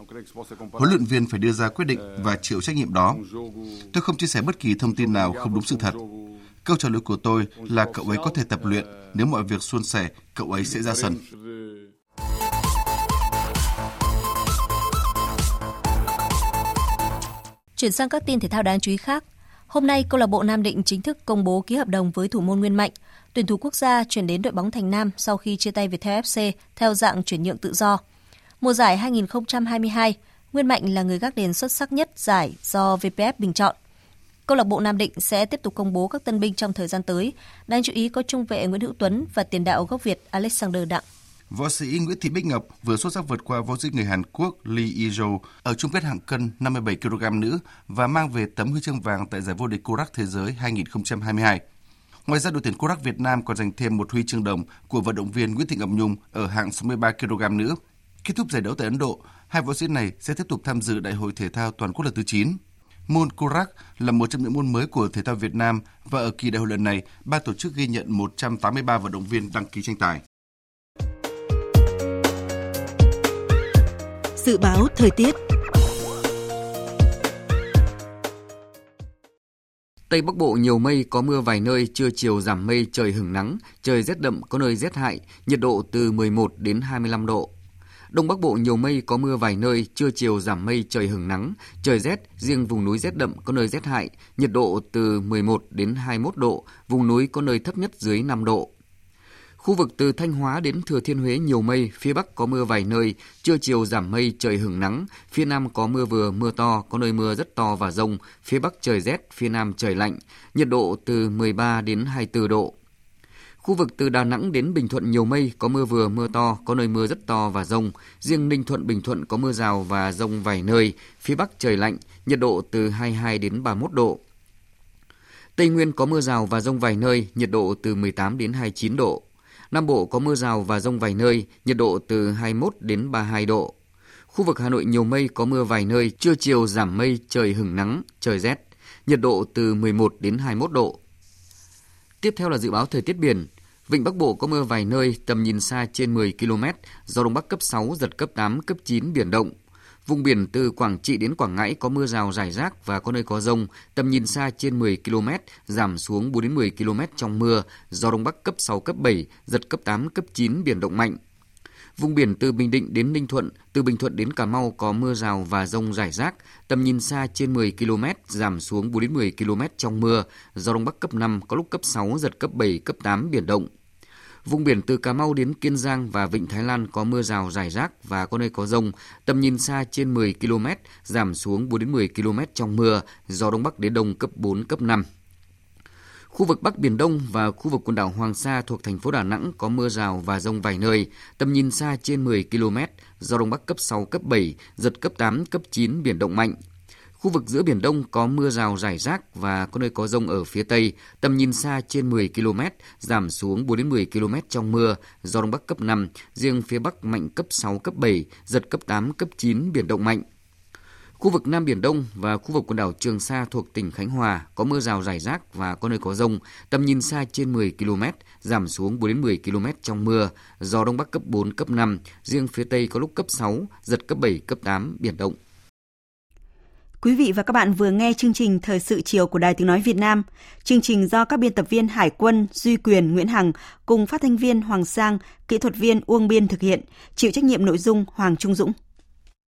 Huấn luyện viên phải đưa ra quyết định và chịu trách nhiệm đó. Tôi không chia sẻ bất kỳ thông tin nào không đúng sự thật. Câu trả lời của tôi là cậu ấy có thể tập luyện. Nếu mọi việc suôn sẻ, cậu ấy sẽ ra sân. Chuyển sang các tin thể thao đáng chú ý khác. Hôm nay, câu lạc bộ Nam Định chính thức công bố ký hợp đồng với thủ môn Nguyên Mạnh. Tuyển thủ quốc gia chuyển đến đội bóng Thành Nam sau khi chia tay Viettel FC theo dạng chuyển nhượng tự do. Mùa giải 2022, Nguyên Mạnh là người gác đền xuất sắc nhất giải do VPF bình chọn. Câu lạc bộ Nam Định sẽ tiếp tục công bố các tân binh trong thời gian tới. Đáng chú ý có trung vệ Nguyễn Hữu Tuấn và tiền đạo gốc Việt Alexander Đặng. Võ sĩ Nguyễn Thị Bích Ngọc vừa xuất sắc vượt qua võ sĩ người Hàn Quốc Lee Ijo ở chung kết hạng cân 57 kg nữ và mang về tấm huy chương vàng tại giải vô địch Korak Thế giới 2022. Ngoài ra, đội tuyển Korak Việt Nam còn giành thêm một huy chương đồng của vận động viên Nguyễn Thị Ngọc Nhung ở hạng 63 kg nữ. Kết thúc giải đấu tại Ấn Độ, hai võ sĩ này sẽ tiếp tục tham dự Đại hội thể thao toàn quốc lần thứ 9. Môn Korak là một trong những môn mới của thể thao Việt Nam và ở kỳ đại hội lần này, ban tổ chức ghi nhận 183 vận động viên đăng ký tranh tài. Dự báo thời tiết Tây Bắc Bộ nhiều mây, có mưa vài nơi, trưa chiều giảm mây, trời hứng nắng, trời rét đậm, có nơi rét hại, nhiệt độ từ 11 đến 25 độ. Đông Bắc Bộ nhiều mây, có mưa vài nơi, trưa chiều giảm mây, trời hứng nắng, trời rét, riêng vùng núi rét đậm, có nơi rét hại, nhiệt độ từ 11 đến 21 độ, vùng núi có nơi thấp nhất dưới 5 độ. Khu vực từ Thanh Hóa đến Thừa Thiên Huế nhiều mây, phía Bắc có mưa vài nơi, trưa chiều giảm mây, trời hưởng nắng, phía Nam có mưa vừa, mưa to, có nơi mưa rất to và rông, phía Bắc trời rét, phía Nam trời lạnh, nhiệt độ từ 13 đến 24 độ. Khu vực từ Đà Nẵng đến Bình Thuận nhiều mây, có mưa vừa, mưa to, có nơi mưa rất to và rông. Riêng Ninh Thuận, Bình Thuận có mưa rào và rông vài nơi. Phía Bắc trời lạnh, nhiệt độ từ 22 đến 31 độ. Tây Nguyên có mưa rào và rông vài nơi, nhiệt độ từ 18 đến 29 độ. Nam Bộ có mưa rào và rông vài nơi, nhiệt độ từ 21 đến 32 độ. Khu vực Hà Nội nhiều mây có mưa vài nơi, trưa chiều giảm mây, trời hứng nắng, trời rét, nhiệt độ từ 11 đến 21 độ. Tiếp theo là dự báo thời tiết biển. Vịnh Bắc Bộ có mưa vài nơi, tầm nhìn xa trên 10 km, gió Đông Bắc cấp 6, giật cấp 8, cấp 9, biển động. Vùng biển từ Quảng Trị đến Quảng Ngãi có mưa rào rải rác và có nơi có rông, tầm nhìn xa trên 10 km, giảm xuống 4 đến 10 km trong mưa, gió đông bắc cấp 6 cấp 7, giật cấp 8 cấp 9 biển động mạnh. Vùng biển từ Bình Định đến Ninh Thuận, từ Bình Thuận đến Cà Mau có mưa rào và rông rải rác, tầm nhìn xa trên 10 km, giảm xuống 4 đến 10 km trong mưa, gió đông bắc cấp 5, có lúc cấp 6, giật cấp 7, cấp 8 biển động. Vùng biển từ Cà Mau đến Kiên Giang và Vịnh Thái Lan có mưa rào rải rác và có nơi có rông, tầm nhìn xa trên 10 km, giảm xuống 4 đến 10 km trong mưa, gió đông bắc đến đông cấp 4, cấp 5. Khu vực Bắc Biển Đông và khu vực quần đảo Hoàng Sa thuộc thành phố Đà Nẵng có mưa rào và rông vài nơi, tầm nhìn xa trên 10 km, gió Đông Bắc cấp 6, cấp 7, giật cấp 8, cấp 9, biển động mạnh. Khu vực giữa Biển Đông có mưa rào rải rác và có nơi có rông ở phía Tây, tầm nhìn xa trên 10 km, giảm xuống 4 đến 10 km trong mưa, gió Đông Bắc cấp 5, riêng phía Bắc mạnh cấp 6, cấp 7, giật cấp 8, cấp 9, biển động mạnh. Khu vực Nam Biển Đông và khu vực quần đảo Trường Sa thuộc tỉnh Khánh Hòa có mưa rào rải rác và có nơi có rông, tầm nhìn xa trên 10 km, giảm xuống 4 đến 10 km trong mưa, gió Đông Bắc cấp 4, cấp 5, riêng phía Tây có lúc cấp 6, giật cấp 7, cấp 8, biển động. Quý vị và các bạn vừa nghe chương trình Thời sự chiều của Đài Tiếng Nói Việt Nam. Chương trình do các biên tập viên Hải quân, Duy Quyền, Nguyễn Hằng cùng phát thanh viên Hoàng Sang, kỹ thuật viên Uông Biên thực hiện, chịu trách nhiệm nội dung Hoàng Trung Dũng.